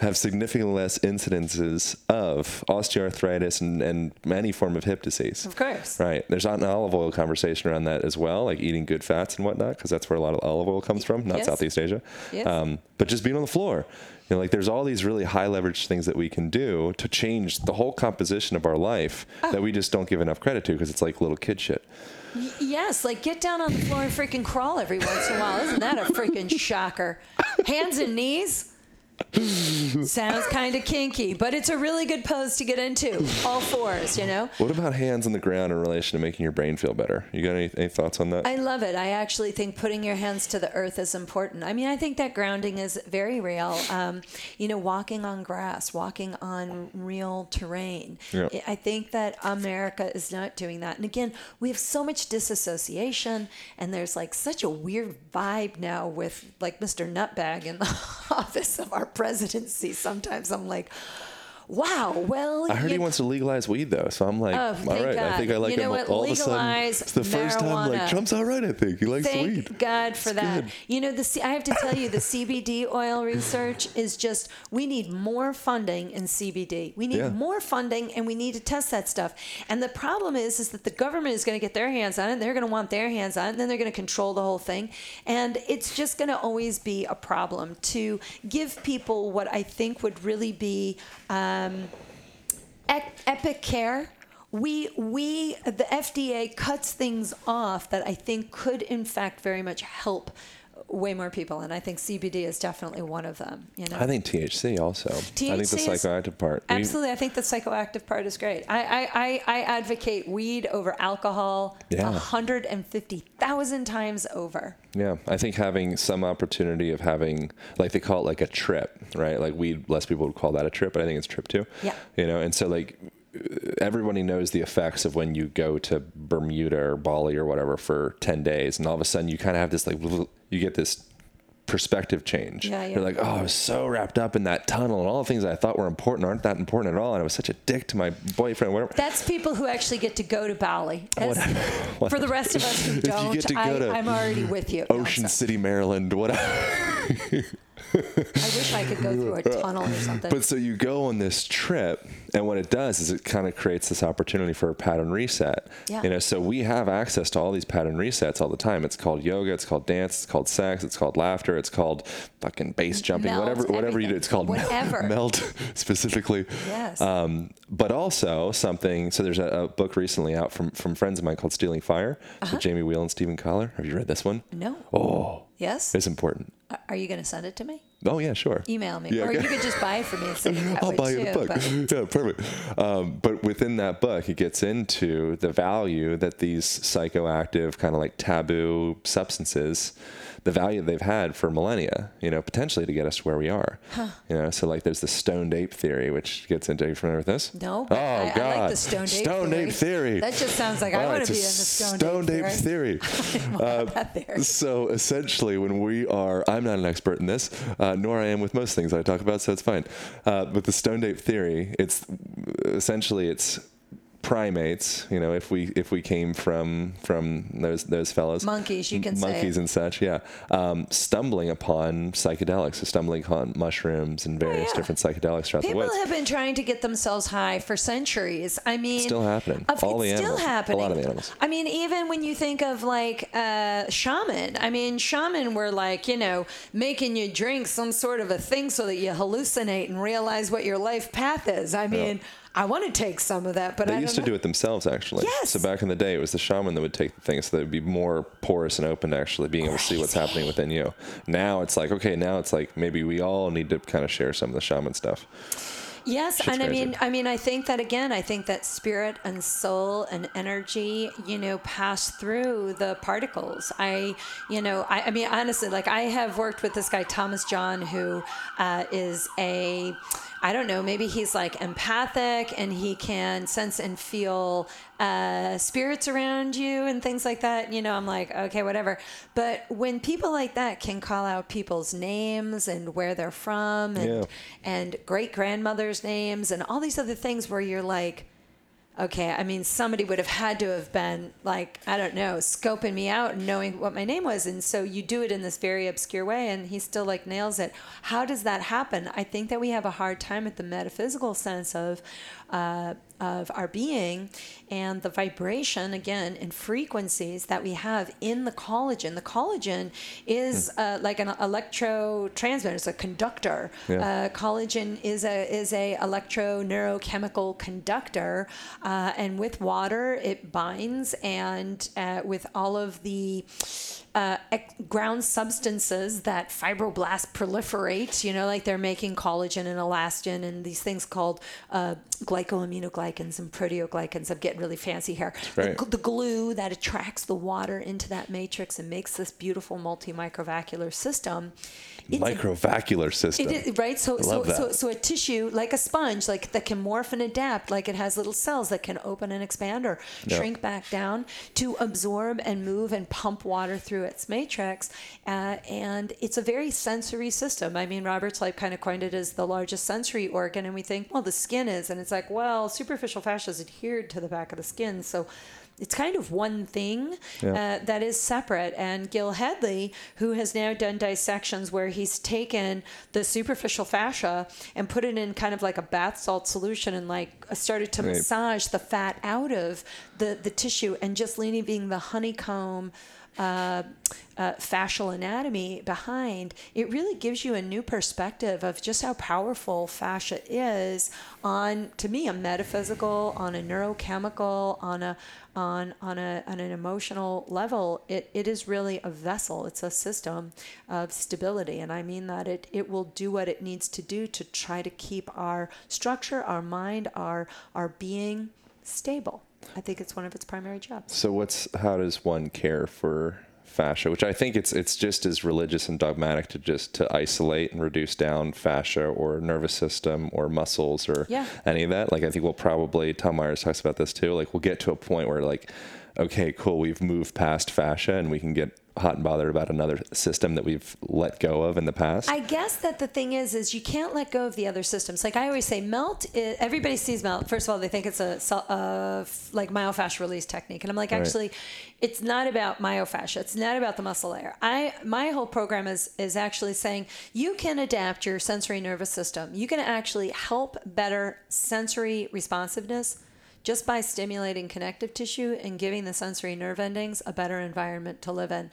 have significantly less incidences of osteoarthritis and, and any form of hip disease? of course. Right. There's not an olive oil conversation around that as well, like eating good fats and whatnot, because that's where a lot of olive oil comes from, not Yes. Southeast Asia. Yes. Um, but just being on the floor. You know, like there's all these really high leverage things that we can do to change the whole composition of our life Oh. that we just don't give enough credit to because it's like little kid shit. Yes, like get down on the floor and freaking crawl every once in a while. Isn't that a freaking shocker? Hands and knees. Sounds kind of kinky, but it's a really good pose to get into. All fours, you know. What about hands on the ground in relation to making your brain feel better? You got any, any thoughts on that? I love it. I actually think putting your hands to the earth is important. I mean, I think that grounding is very real. Um, you know, walking on grass, walking on real terrain. Yeah. I think that America is not doing that. And again, we have so much disassociation, and there's like such a weird vibe now with like Mr. Nutbag in the [LAUGHS] office of our presidency. Sometimes I'm like, wow, well, I heard he wants to legalize weed though, so I'm like, Oh, all thank right. I think I like You know him. what? All of a sudden, it's the first time like Trump's all right. I think he likes Thank weed. God for It's that. good. You know, the C- I have to tell you, the CBD oil research is just we need more funding in CBD. We need Yeah. more funding, and we need to test that stuff. And the problem is, is that the government is going to get their hands on it. They're going to want their hands on it, and then they're going to control the whole thing. And it's just going to always be a problem to give people what I think would really be. Uh, Um, epic care we we the FDA cuts things off that I think could in fact very much help way more people and I think CBD is definitely one of them you know I think THC also. I think the THC is- psychoactive part. Absolutely, I think the psychoactive part is great. I, I, I, I advocate weed over alcohol Yeah. 150,000 times over. Yeah, I think having some opportunity of having, like they call it like a trip, right? Like weed, less people would call that a trip, but I think it's trip too. Yeah. You know, and so like everybody knows the effects of when you go to Bermuda or Bali or whatever for 10 days, and all of a sudden you kind of have this like, you get this perspective change. Yeah, yeah. You're like, oh, I was so wrapped up in that tunnel, and all the things I thought were important aren't that important at all, and I was such a dick to my boyfriend, whatever. That's people who actually get to go to Bali. As- What- [LAUGHS] For the rest of us who [LAUGHS] don't, get to go I, I'm already with you. Ocean sorry. City, Maryland, whatever. [LAUGHS] I wish I could go through a [LAUGHS] tunnel or something. But so you go on this trip, and what it does is it kind of creates this opportunity for a pattern reset. Yeah. You know, so we have access to all these pattern resets all the time. It's called yoga, it's called dance, it's called sex, it's called laughter, it's called fucking base jumping, Melt, whatever, whatever you do. It's called Whatever. melt [LAUGHS] specifically. Yes. Um, but also something. So there's a, a book recently out from from friends of mine called Stealing Fire. Uh-huh. So Jamie Wheal and Steven Kotler. Have you read this one? no. Oh, Yes. it's important. Are you going to send it to me? Oh yeah, sure. Email me, Yeah, or okay. you could just buy it for me and send it that I'll buy too. you the book. but- [LAUGHS] yeah, perfect. Um, but within that book, it gets into the value that these psychoactive, kind of like taboo substances, the value they've had for millennia. You know, potentially to get us to where we are. You know, so like there's the stoned ape theory, which gets into. Are you familiar with this? No, Oh I, God. I like the stoned ape theory. ape theory. That just sounds like I Oh, want to be in the stoned, ape theory. [LAUGHS] Uh, that theory. So essentially, when we are, I'm not an expert in this, uh, nor I am with most things I talk about, so it's fine. Uh, but the stone ape theory, it's essentially it's primates. You know, if we if we came from from those those fellows, Monkeys, you can say. monkeys and such, yeah, um, stumbling upon psychedelics, so stumbling upon mushrooms and various Oh, yeah. different psychedelics throughout People the woods. have been trying to get themselves high for centuries. I mean, Still happening. Of, All it's the still animals. A happening. lot of animals. I mean, even when you think of like uh, shaman. I mean, shaman were like you know making you drink some sort of a thing so that you hallucinate and realize what your life path is. I mean, I want to take some of that, but They I used to don't do it themselves, actually. Yes. So back in the day, it was the shaman that would take the things so they'd be more porous and open to actually being able to see what's happening within you. Now it's like, okay, now it's like maybe we all need to kind of share some of the shaman stuff. Yes, Shit's and I crazy. mean, I mean, I think that again, I think that spirit and soul and energy, you know, pass through the particles. I, you know, I, I mean, honestly, like I have worked with this guy Thomas John, who uh, is a, I don't know, maybe he's like empathic and he can sense and feel uh, spirits around you and things like that. You know, I'm like, okay, whatever. But when people like that can call out people's names and where they're from and Yeah. and great grandmother's names and all these other things where you're like, okay, I mean, somebody would have had to have been like, I don't know, scoping me out and knowing what my name was. And so you do it in this very obscure way, and he still like nails it. How does that happen? I think that we have a hard time at the metaphysical sense of. Uh, of our being and the vibration again and frequencies that we have in the collagen. The collagen is uh, like an electrotransmitter. It's a conductor. Yeah. Uh, collagen is a is a electro neurochemical conductor, uh, and with water it binds, and uh, with all of the uh, ground substances that fibroblasts proliferate. You know, like they're making collagen and elastin and these things called uh, glycosaminoglycans and proteoglycans. I'm getting really fancy here. The, right. gl- the glue that attracts the water into that matrix and makes this beautiful multi-microvascular system. It's a- system. it is right. So so, so so a tissue like a sponge, like that can morph and adapt, like it has little cells that can open and expand or Yeah. shrink back down to absorb and move and pump water through through its matrix, uh, and it's a very sensory system. I mean, Robert's like kind of coined it as the largest sensory organ, and we think, well, the skin is, and it's like, well, superficial fascia is adhered to the back of the skin, so it's kind of one thing Yeah. uh, that is separate. And Gil Hedley, who has now done dissections where he's taken the superficial fascia and put it in kind of like a bath salt solution and like started to Right. massage the fat out of the, the tissue and just leaving the honeycomb. Uh, uh, fascial anatomy behind, it really gives you a new perspective of just how powerful fascia is on, to me, a metaphysical, on a neurochemical, on a on on a on an emotional level. It, it is really a vessel. It's a system of stability, and I mean that it it will do what it needs to do to try to keep our structure, our mind, our our being stable. I think it's one of its primary jobs. So what's how does one care for fascia? Which I think it's it's just as religious and dogmatic to just to isolate and reduce down fascia or nervous system or muscles or Yeah. any of that. Like I think we'll probably Tom Myers talks about this too. Like we'll get to a point where like, okay, cool, we've moved past fascia and we can get hot and bothered about another system that we've let go of in the past. I guess that the thing is, is you can't let go of the other systems. Like I always say, melt. i everybody sees melt. First of all, they think it's a cell- uh, like myofascial release technique, and I'm like, Right. actually, it's not about myofascia. It's not about the muscle layer. I my whole program is is actually saying you can adapt your sensory nervous system. You can actually help better sensory responsiveness just by stimulating connective tissue and giving the sensory nerve endings a better environment to live in.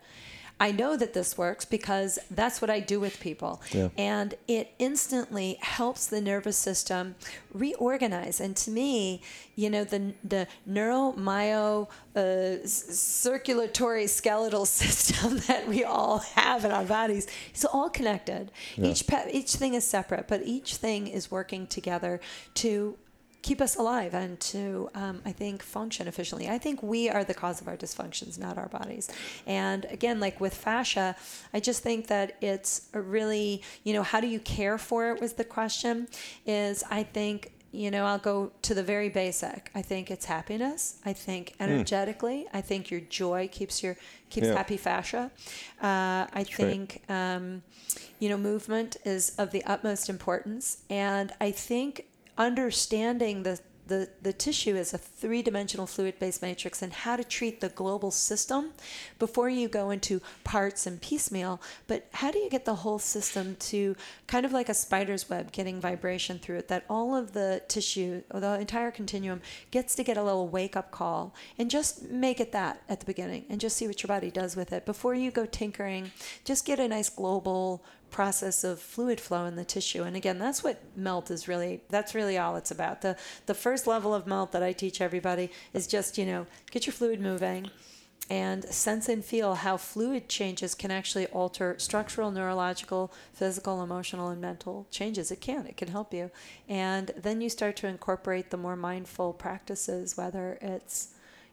I know that this works because that's what I do with people. Yeah. And it instantly helps the nervous system reorganize. And to me, you know, the, the neuromyo uh, circulatory skeletal [LAUGHS] system that we all have in our bodies is all connected. Each, pe- each thing is separate, but each thing is working together to keep us alive and to, um, I think, function efficiently. I think we are the cause of our dysfunctions, not our bodies. And again, like with fascia, I just think that it's a really, you know, how do you care for it was the question. Is I think you know, I'll go to the very basic. I think it's happiness. I think energetically. I think your joy keeps your keeps Yeah. happy fascia. Uh, I think um, you know movement is of the utmost importance, and I think understanding the the, the tissue is a three dimensional fluid based matrix and how to treat the global system before you go into parts and piecemeal. But how do you get the whole system to kind of like a spider's web getting vibration through it, that all of the tissue, or the entire continuum, gets to get a little wake up call and just make it that at the beginning and just see what your body does with it. Before you go tinkering, just get a nice global process of fluid flow in the tissue. And again that's what melt is really that's really all it's about. The the first level of melt that i teach everybody is just you know get your fluid moving and sense and feel how fluid changes can actually alter structural neurological physical emotional and mental changes. It can it can help you. And then you start to incorporate the more mindful practices whether it's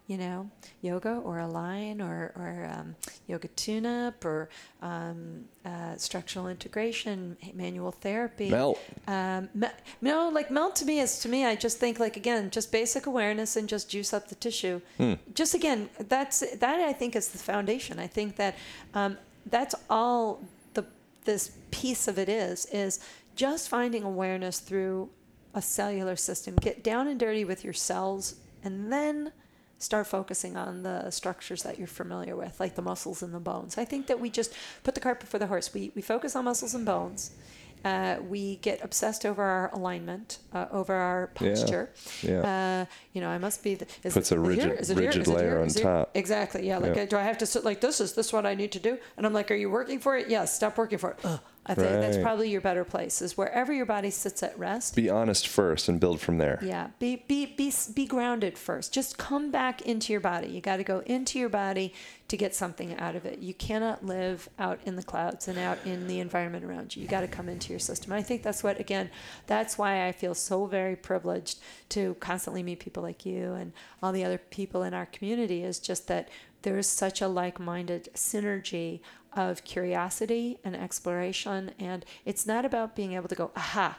you know, yoga or align or, or um, yoga tune up or um, uh, structural integration, manual therapy. Melt. Um, me- no, like melt to me is to me, I just think like, again, just basic awareness and just juice up the tissue. Just again, that's, that I think is the foundation. I think that um, that's all the, this piece of it is, is just finding awareness through a cellular system. Get down and dirty with your cells and then start focusing on the structures that you're familiar with, like the muscles and the bones. I think that we just put the cart before the horse. We, we focus on muscles and bones. Uh, we get obsessed over our alignment, uh, over our posture. Yeah. Uh, you know, I must be. The, is Puts it a rigid- Is it here? rigid Is it layer here? on Is it here? top. Exactly. Yeah. Like, Yeah. uh, do I have to sit like this? Is this what I need to do? And I'm like, are you working for it? Yes. Stop working for it. Ugh. I think that's Right. probably your better place. Is wherever your body sits at rest. Be honest first and build from there. Yeah, be be be be grounded first. Just come back into your body. You got to go into your body to get something out of it. You cannot live out in the clouds and out in the environment around you. You got to come into your system. And I think that's what again, that's why I feel so very privileged to constantly meet people like you and all the other people in our community is just that there is such a like-minded synergy of curiosity and exploration and it's not about being able to go aha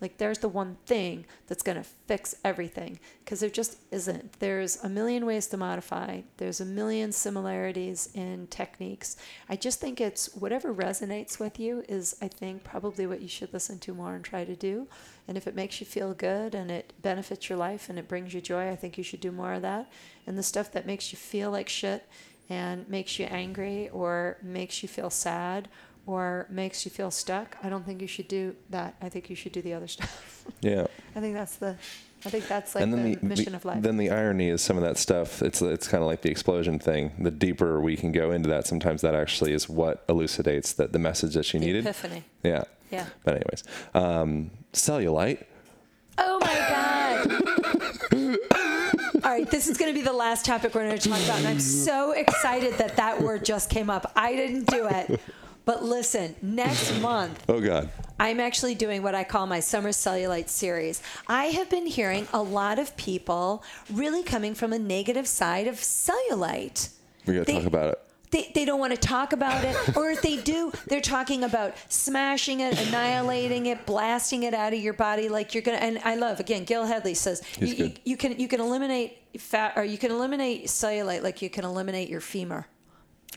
Like there's the one thing that's going to fix everything because there just isn't. There's a million ways to modify. There's a million similarities in techniques. I just think it's whatever resonates with you is I think probably what you should listen to more and try to do. And if it makes you feel good and it benefits your life and it brings you joy, I think you should do more of that. And the stuff that makes you feel like shit and makes you angry or makes you feel sad or makes you feel stuck, I don't think you should do that. I think you should do the other [LAUGHS] stuff. Yeah. I think that's the I think that's like and then the, the, mission the- of life. Then the irony is some of that stuff. It's it's kind of like the explosion thing. The deeper we can go into that, sometimes that actually is what elucidates that the message that she The needed. epiphany. Yeah. Yeah. But anyways, um, cellulite. Oh my God. All right, this is going to be the last topic we're going to talk about. And I'm so excited that that word just came up. I didn't do it. But listen, next [LAUGHS] month, Oh God. I'm actually doing what I call my summer cellulite series. I have been hearing a lot of people really coming from a negative side of cellulite. We got to talk about it. They, they don't want to talk about it, [LAUGHS] or if they do, they're talking about smashing it, annihilating it, blasting it out of your body. Like you're gonna. And I love again. Gil Hedley says you, you, you can you can eliminate fat, or you can eliminate cellulite like you can eliminate your femur.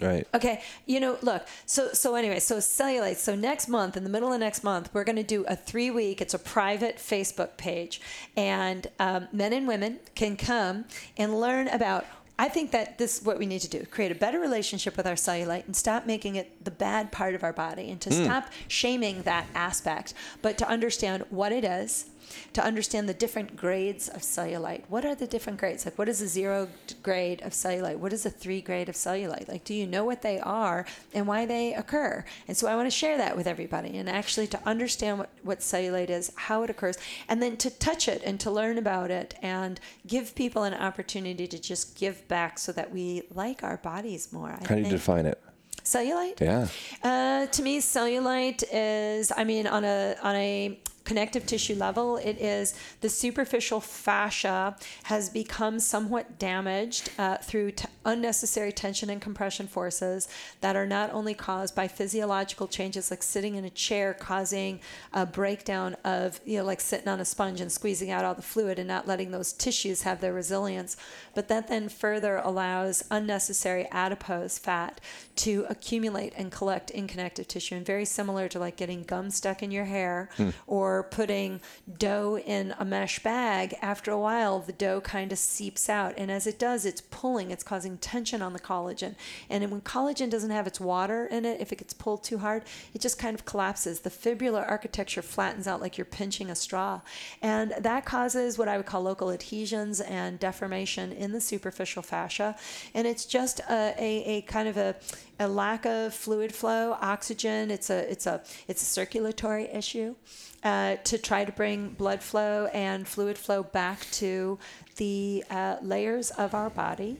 Right. Okay, you know, look. So so anyway, so cellulite. So next month, in the middle of next month, we're going to do a three week. It's a private Facebook page, and um, men and women can come and learn about. I think that this is what we need to do: create a better relationship with our cellulite and stop making it the bad part of our body, and to stop shaming that aspect, but to understand what it is to understand the different grades of cellulite. What are the different grades? Like, what is a zero grade of cellulite? What is a three grade of cellulite? Like, do you know what they are and why they occur? And so I want to share that with everybody and actually to understand what, what cellulite is, how it occurs, and then to touch it and to learn about it and give people an opportunity to just give back so that we like our bodies more. I How do you define it? Cellulite? Yeah. Uh, to me, cellulite is, I mean, on a on a connective tissue level, it is the superficial fascia has become somewhat damaged uh, through t- unnecessary tension and compression forces that are not only caused by physiological changes like sitting in a chair causing a breakdown of, you know, like sitting on a sponge and squeezing out all the fluid and not letting those tissues have their resilience, but that then further allows unnecessary adipose fat to accumulate and collect in connective tissue and very similar to like getting gum stuck in your hair or putting dough in a mesh bag after a while the dough kind of seeps out. And as it does it's pulling it's causing tension on the collagen. And when collagen doesn't have its water in it if it gets pulled too hard it just kind of collapses. The fibular architecture flattens out like you're pinching a straw. And that causes what i would call local adhesions and deformation in the superficial fascia. And it's just a, a, a kind of a a lack of fluid flow, oxygen. It's a it's a it's a circulatory issue. Uh, to try to bring blood flow and fluid flow back to the uh, layers of our body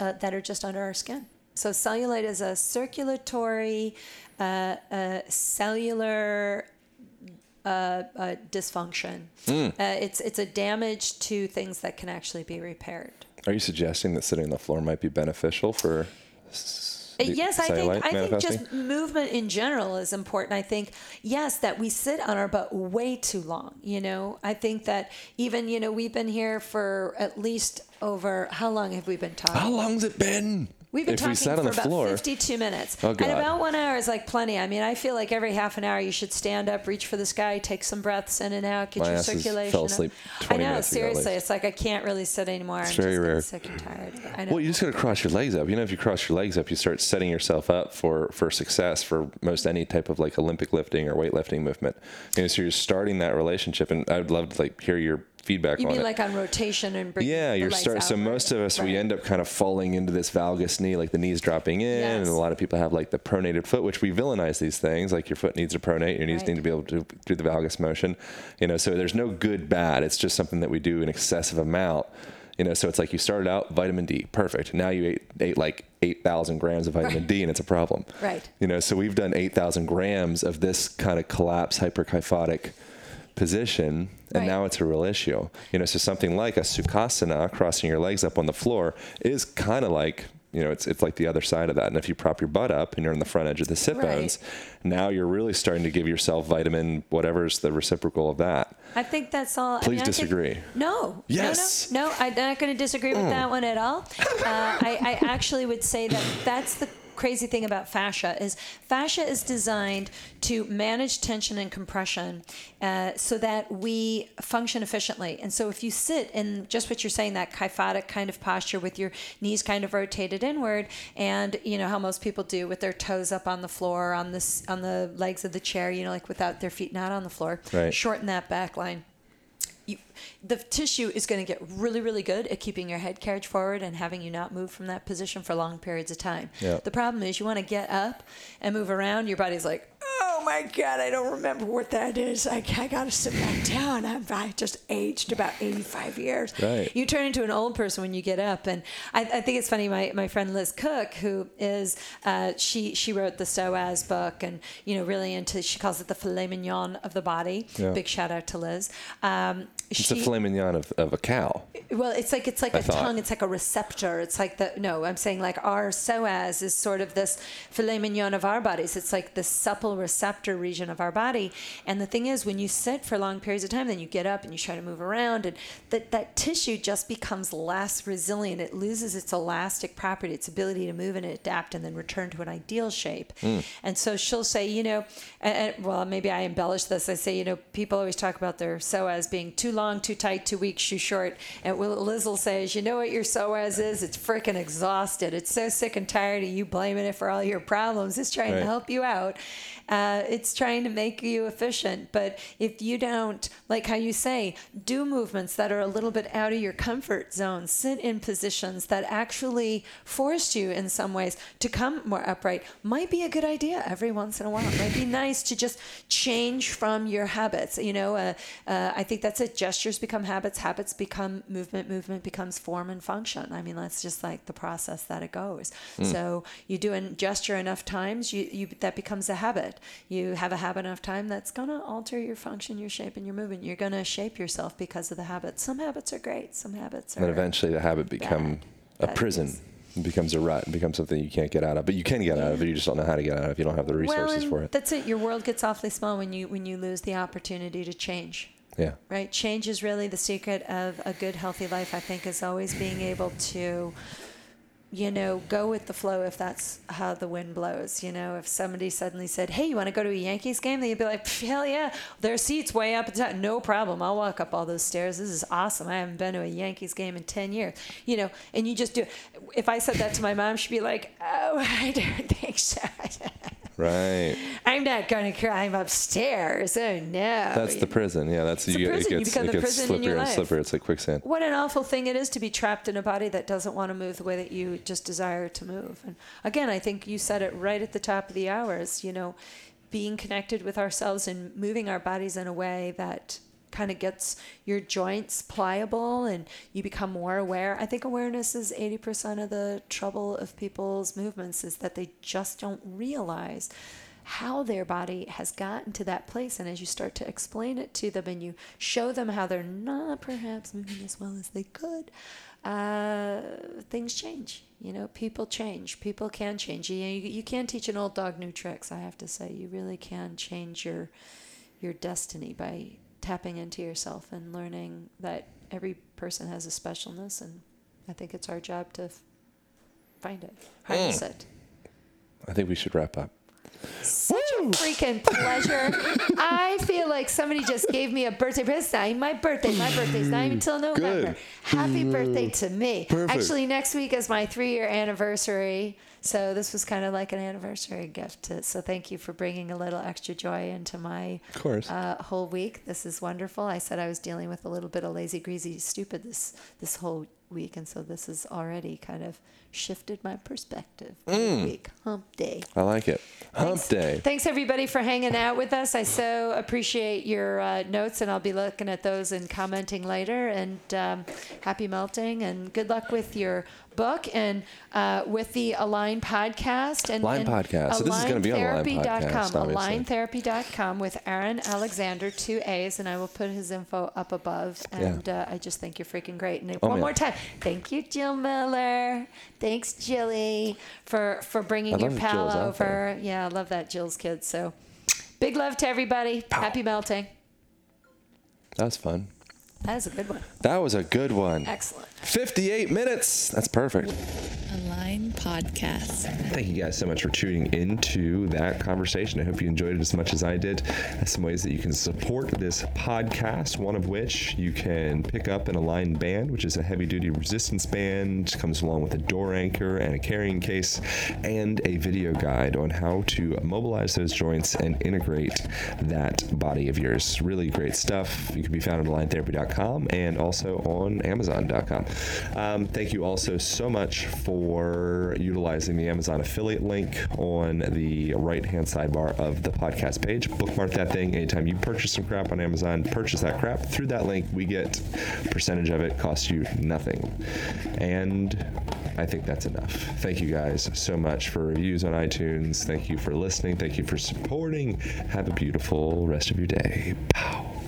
uh, that are just under our skin. So cellulite is a circulatory, uh, uh, cellular uh, uh, dysfunction. Uh, it's it's a damage to things that can actually be repaired. Are you suggesting that sitting on the floor might be beneficial for? s- Uh, yes, I think cellulite I think just movement in general is important. I think yes that we sit on our butt way too long. You know, I think that even you know we've been here for at least over how long have we been talking? How long's it been? We've been if talking we sat for the about floor, 52 minutes. Oh, and about one hour is like plenty. I mean, I feel like every half an hour you should stand up, reach for the sky, take some breaths in and out, get My your ass is- circulation. fell asleep I know, seriously. It's like I can't really sit anymore. It's I'm very just rare. sick and tired. I know. Well, you just got to cross your legs up. You know, if you cross your legs up, you start setting yourself up for for success for most any type of like Olympic lifting or weightlifting movement. You know, so you're starting that relationship, and I'd love to like hear your feedback you on mean it. like on rotation and bringing yeah, you're legs start. So most of us we end up kind of falling into this valgus knee, like the knees dropping in, Yes. and a lot of people have like the pronated foot, which we villainize these things. Like your foot needs to pronate, your knees Right. need to be able to do the valgus motion. You know, so there's no good bad. It's just something that we do in excessive amount. You know, so it's like you started out vitamin D, perfect. Now you ate, ate like 8,000 grams of vitamin D and it's a problem. Right. You know, so we've done 8,000 grams of this kind of collapse hyperkyphotic position and Right. now it's a real issue. You know, so something like a sukhasana, crossing your legs up on the floor, is kind of like you know, it's it's like the other side of that. And if you prop your butt up and you're on the front edge of the sit Right. bones, now you're really starting to give yourself vitamin whatever's the reciprocal of that. I think that's all. I Please mean, I think- disagree. no. Yes. No, no, no. I'm not going to disagree with that one at all. Uh, I, I actually would say that that's the crazy thing about fascia is fascia is designed to manage tension and compression uh, so that we function efficiently and so if you sit in just what you're saying that kyphotic kind of posture with your knees kind of rotated inward and you know how most people do with their toes up on the floor on this on the legs of the chair you know like without their feet not on the floor Right. shorten that back line you, the tissue is going to get really, really good at keeping your head carriage forward and having you not move from that position for long periods of time. Yeah. The problem is you want to get up and move around. Your body's like, oh my God, I don't remember what that is. I, I got to sit back down. I'm, I just aged about 85 years. Right. You turn into an old person when you get up. And I, I think it's funny, my, my friend Liz Koch, who is, uh, she, she wrote the Psoas book and, you know, really into, she calls it the filet mignon of the body. Yeah. Big shout out to Liz. Um, It's she, a filet mignon of, of a cow. well, it's like it's like I a thought. tongue. It's like a receptor. It's like the no. I'm saying like our psoas is sort of this filet mignon of our bodies. It's like the supple receptor region of our body. And the thing is, when you sit for long periods of time, then you get up and you try to move around, and that that tissue just becomes less resilient. It loses its elastic property, its ability to move and adapt, and then return to an ideal shape. Hmm. And so she'll say, you know, and, and- well, maybe I embellish this. I say, you know, people always talk about their psoas being too long, too tight, too weak, too short. And Liz will say you know what your psoas is? It's freaking exhausted. It's so sick and tired of you blaming it for all your problems. It's trying Right. to help you out. Uh, it's trying to make you efficient. But if you don't, like how you say, do movements that are a little bit out of your comfort zone, sit in positions that actually force you in some ways to come more upright, might be a good idea every once in a while. It might be nice to just change from your habits. You know, uh, uh, I think that's it. Gestures become habits, habits become movement, movement becomes form and function. I mean, that's just like the process that it goes. So you do a gesture enough times, you, you that becomes a habit. You have a habit enough time that's going to alter your function, your shape, and your movement. You're going to shape yourself because of the habits. Some habits are great. Some habits are. And eventually the habit become bad. a That prison. is- It becomes a rut. It becomes something you can't get out of. But you can get out of it. You just don't know how to get out of it. You don't have the resources and for it. that's it. Your world gets awfully small when you when you lose the opportunity to change. Yeah. right? Change is really the secret of a good, healthy life, I think, is always being able to, you know, go with the flow if that's how the wind blows. You know, if somebody suddenly said, hey, you want to go to a Yankees game? Then you'd be like, hell yeah. their seats way up. No problem. I'll walk up all those stairs. This is awesome. I haven't been to a Yankees game in 10 years. You know, and you just do If I said that to my mom, she'd be like, oh, [LAUGHS] I don't think so. [LAUGHS] Right. I'm not going to climb upstairs. Oh, no. That's the prison. Yeah. That's It's you, prison. You It gets, become it the prison in slippery your and life. slippery. It's like quicksand. What an awful thing it is to be trapped in a body that doesn't want to move the way that you just desire to move. And again, I think you said it right at the top of the hours, you know, being connected with ourselves and moving our bodies in a way that kind of gets your joints pliable and you become more aware. I think awareness is 80% of the trouble of people's movements is that they just don't realize how their body has gotten to that place. And as you start to explain it to them and you show them how they're not perhaps moving as well as they could uh, things change. You know people change. People can change. You, you you can't teach an old dog new tricks i have to say. You really can change your your destiny by tapping into yourself and learning that every person has a specialness and i think it's our job to f- find it harness hmm. it I think we should wrap up. Such a freaking pleasure. [LAUGHS] I feel like somebody just gave me a birthday present. My birthday, my birthday's not even till November. Good. Happy birthday to me. Perfect. Actually, next week is my three year anniversary. So this was kind of like an anniversary gift. To, so thank you for bringing a little extra joy into my Of course. uh, whole week. This is wonderful. I said I was dealing with a little bit of lazy, greasy, stupid this this whole week, and so this is already kind of shifted my perspective. Week hump day. I like it. Hump Thanks- day. Thanks everybody for hanging out with us. I so appreciate your uh, notes, and I'll be looking at those and commenting later. And um, happy melting, and good luck with your book and uh, with the Align podcast and Align podcast. So this is gonna be on Align podcast. AlignTherapy.com with Aaron Alexander, two A's, and I will put his info up above. And uh, I just think you're freaking great. And Oh, one man. more time, thank you, Jill Miller. Thanks, Jilly, for for bringing your pal Jill's over. Yeah, I love that Jill's kids. So, big love to everybody. Happy melting. That was fun. That is a good one. That was a good one. Excellent. 58 minutes. That's perfect. Align Podcast. Thank you guys so much for tuning into that conversation. I hope you enjoyed it as much as I did. Some ways that you can support this podcast, one of which you can pick up an Align band, which is a heavy duty resistance band, comes along with a door anchor and a carrying case, and a video guide on how to mobilize those joints and integrate that body of yours. Really great stuff. You can be found at aligntherapy.com and also on amazon.com. Um, thank you also so much for utilizing the Amazon affiliate link on the right hand sidebar of the podcast page. Bookmark that thing anytime you purchase some crap on Amazon, purchase that crap. Through that link, we get percentage of it, costs you nothing. And I think that's enough. Thank you guys so much for reviews on iTunes. Thank you for listening. Thank you for supporting. Have a beautiful rest of your day. Pow.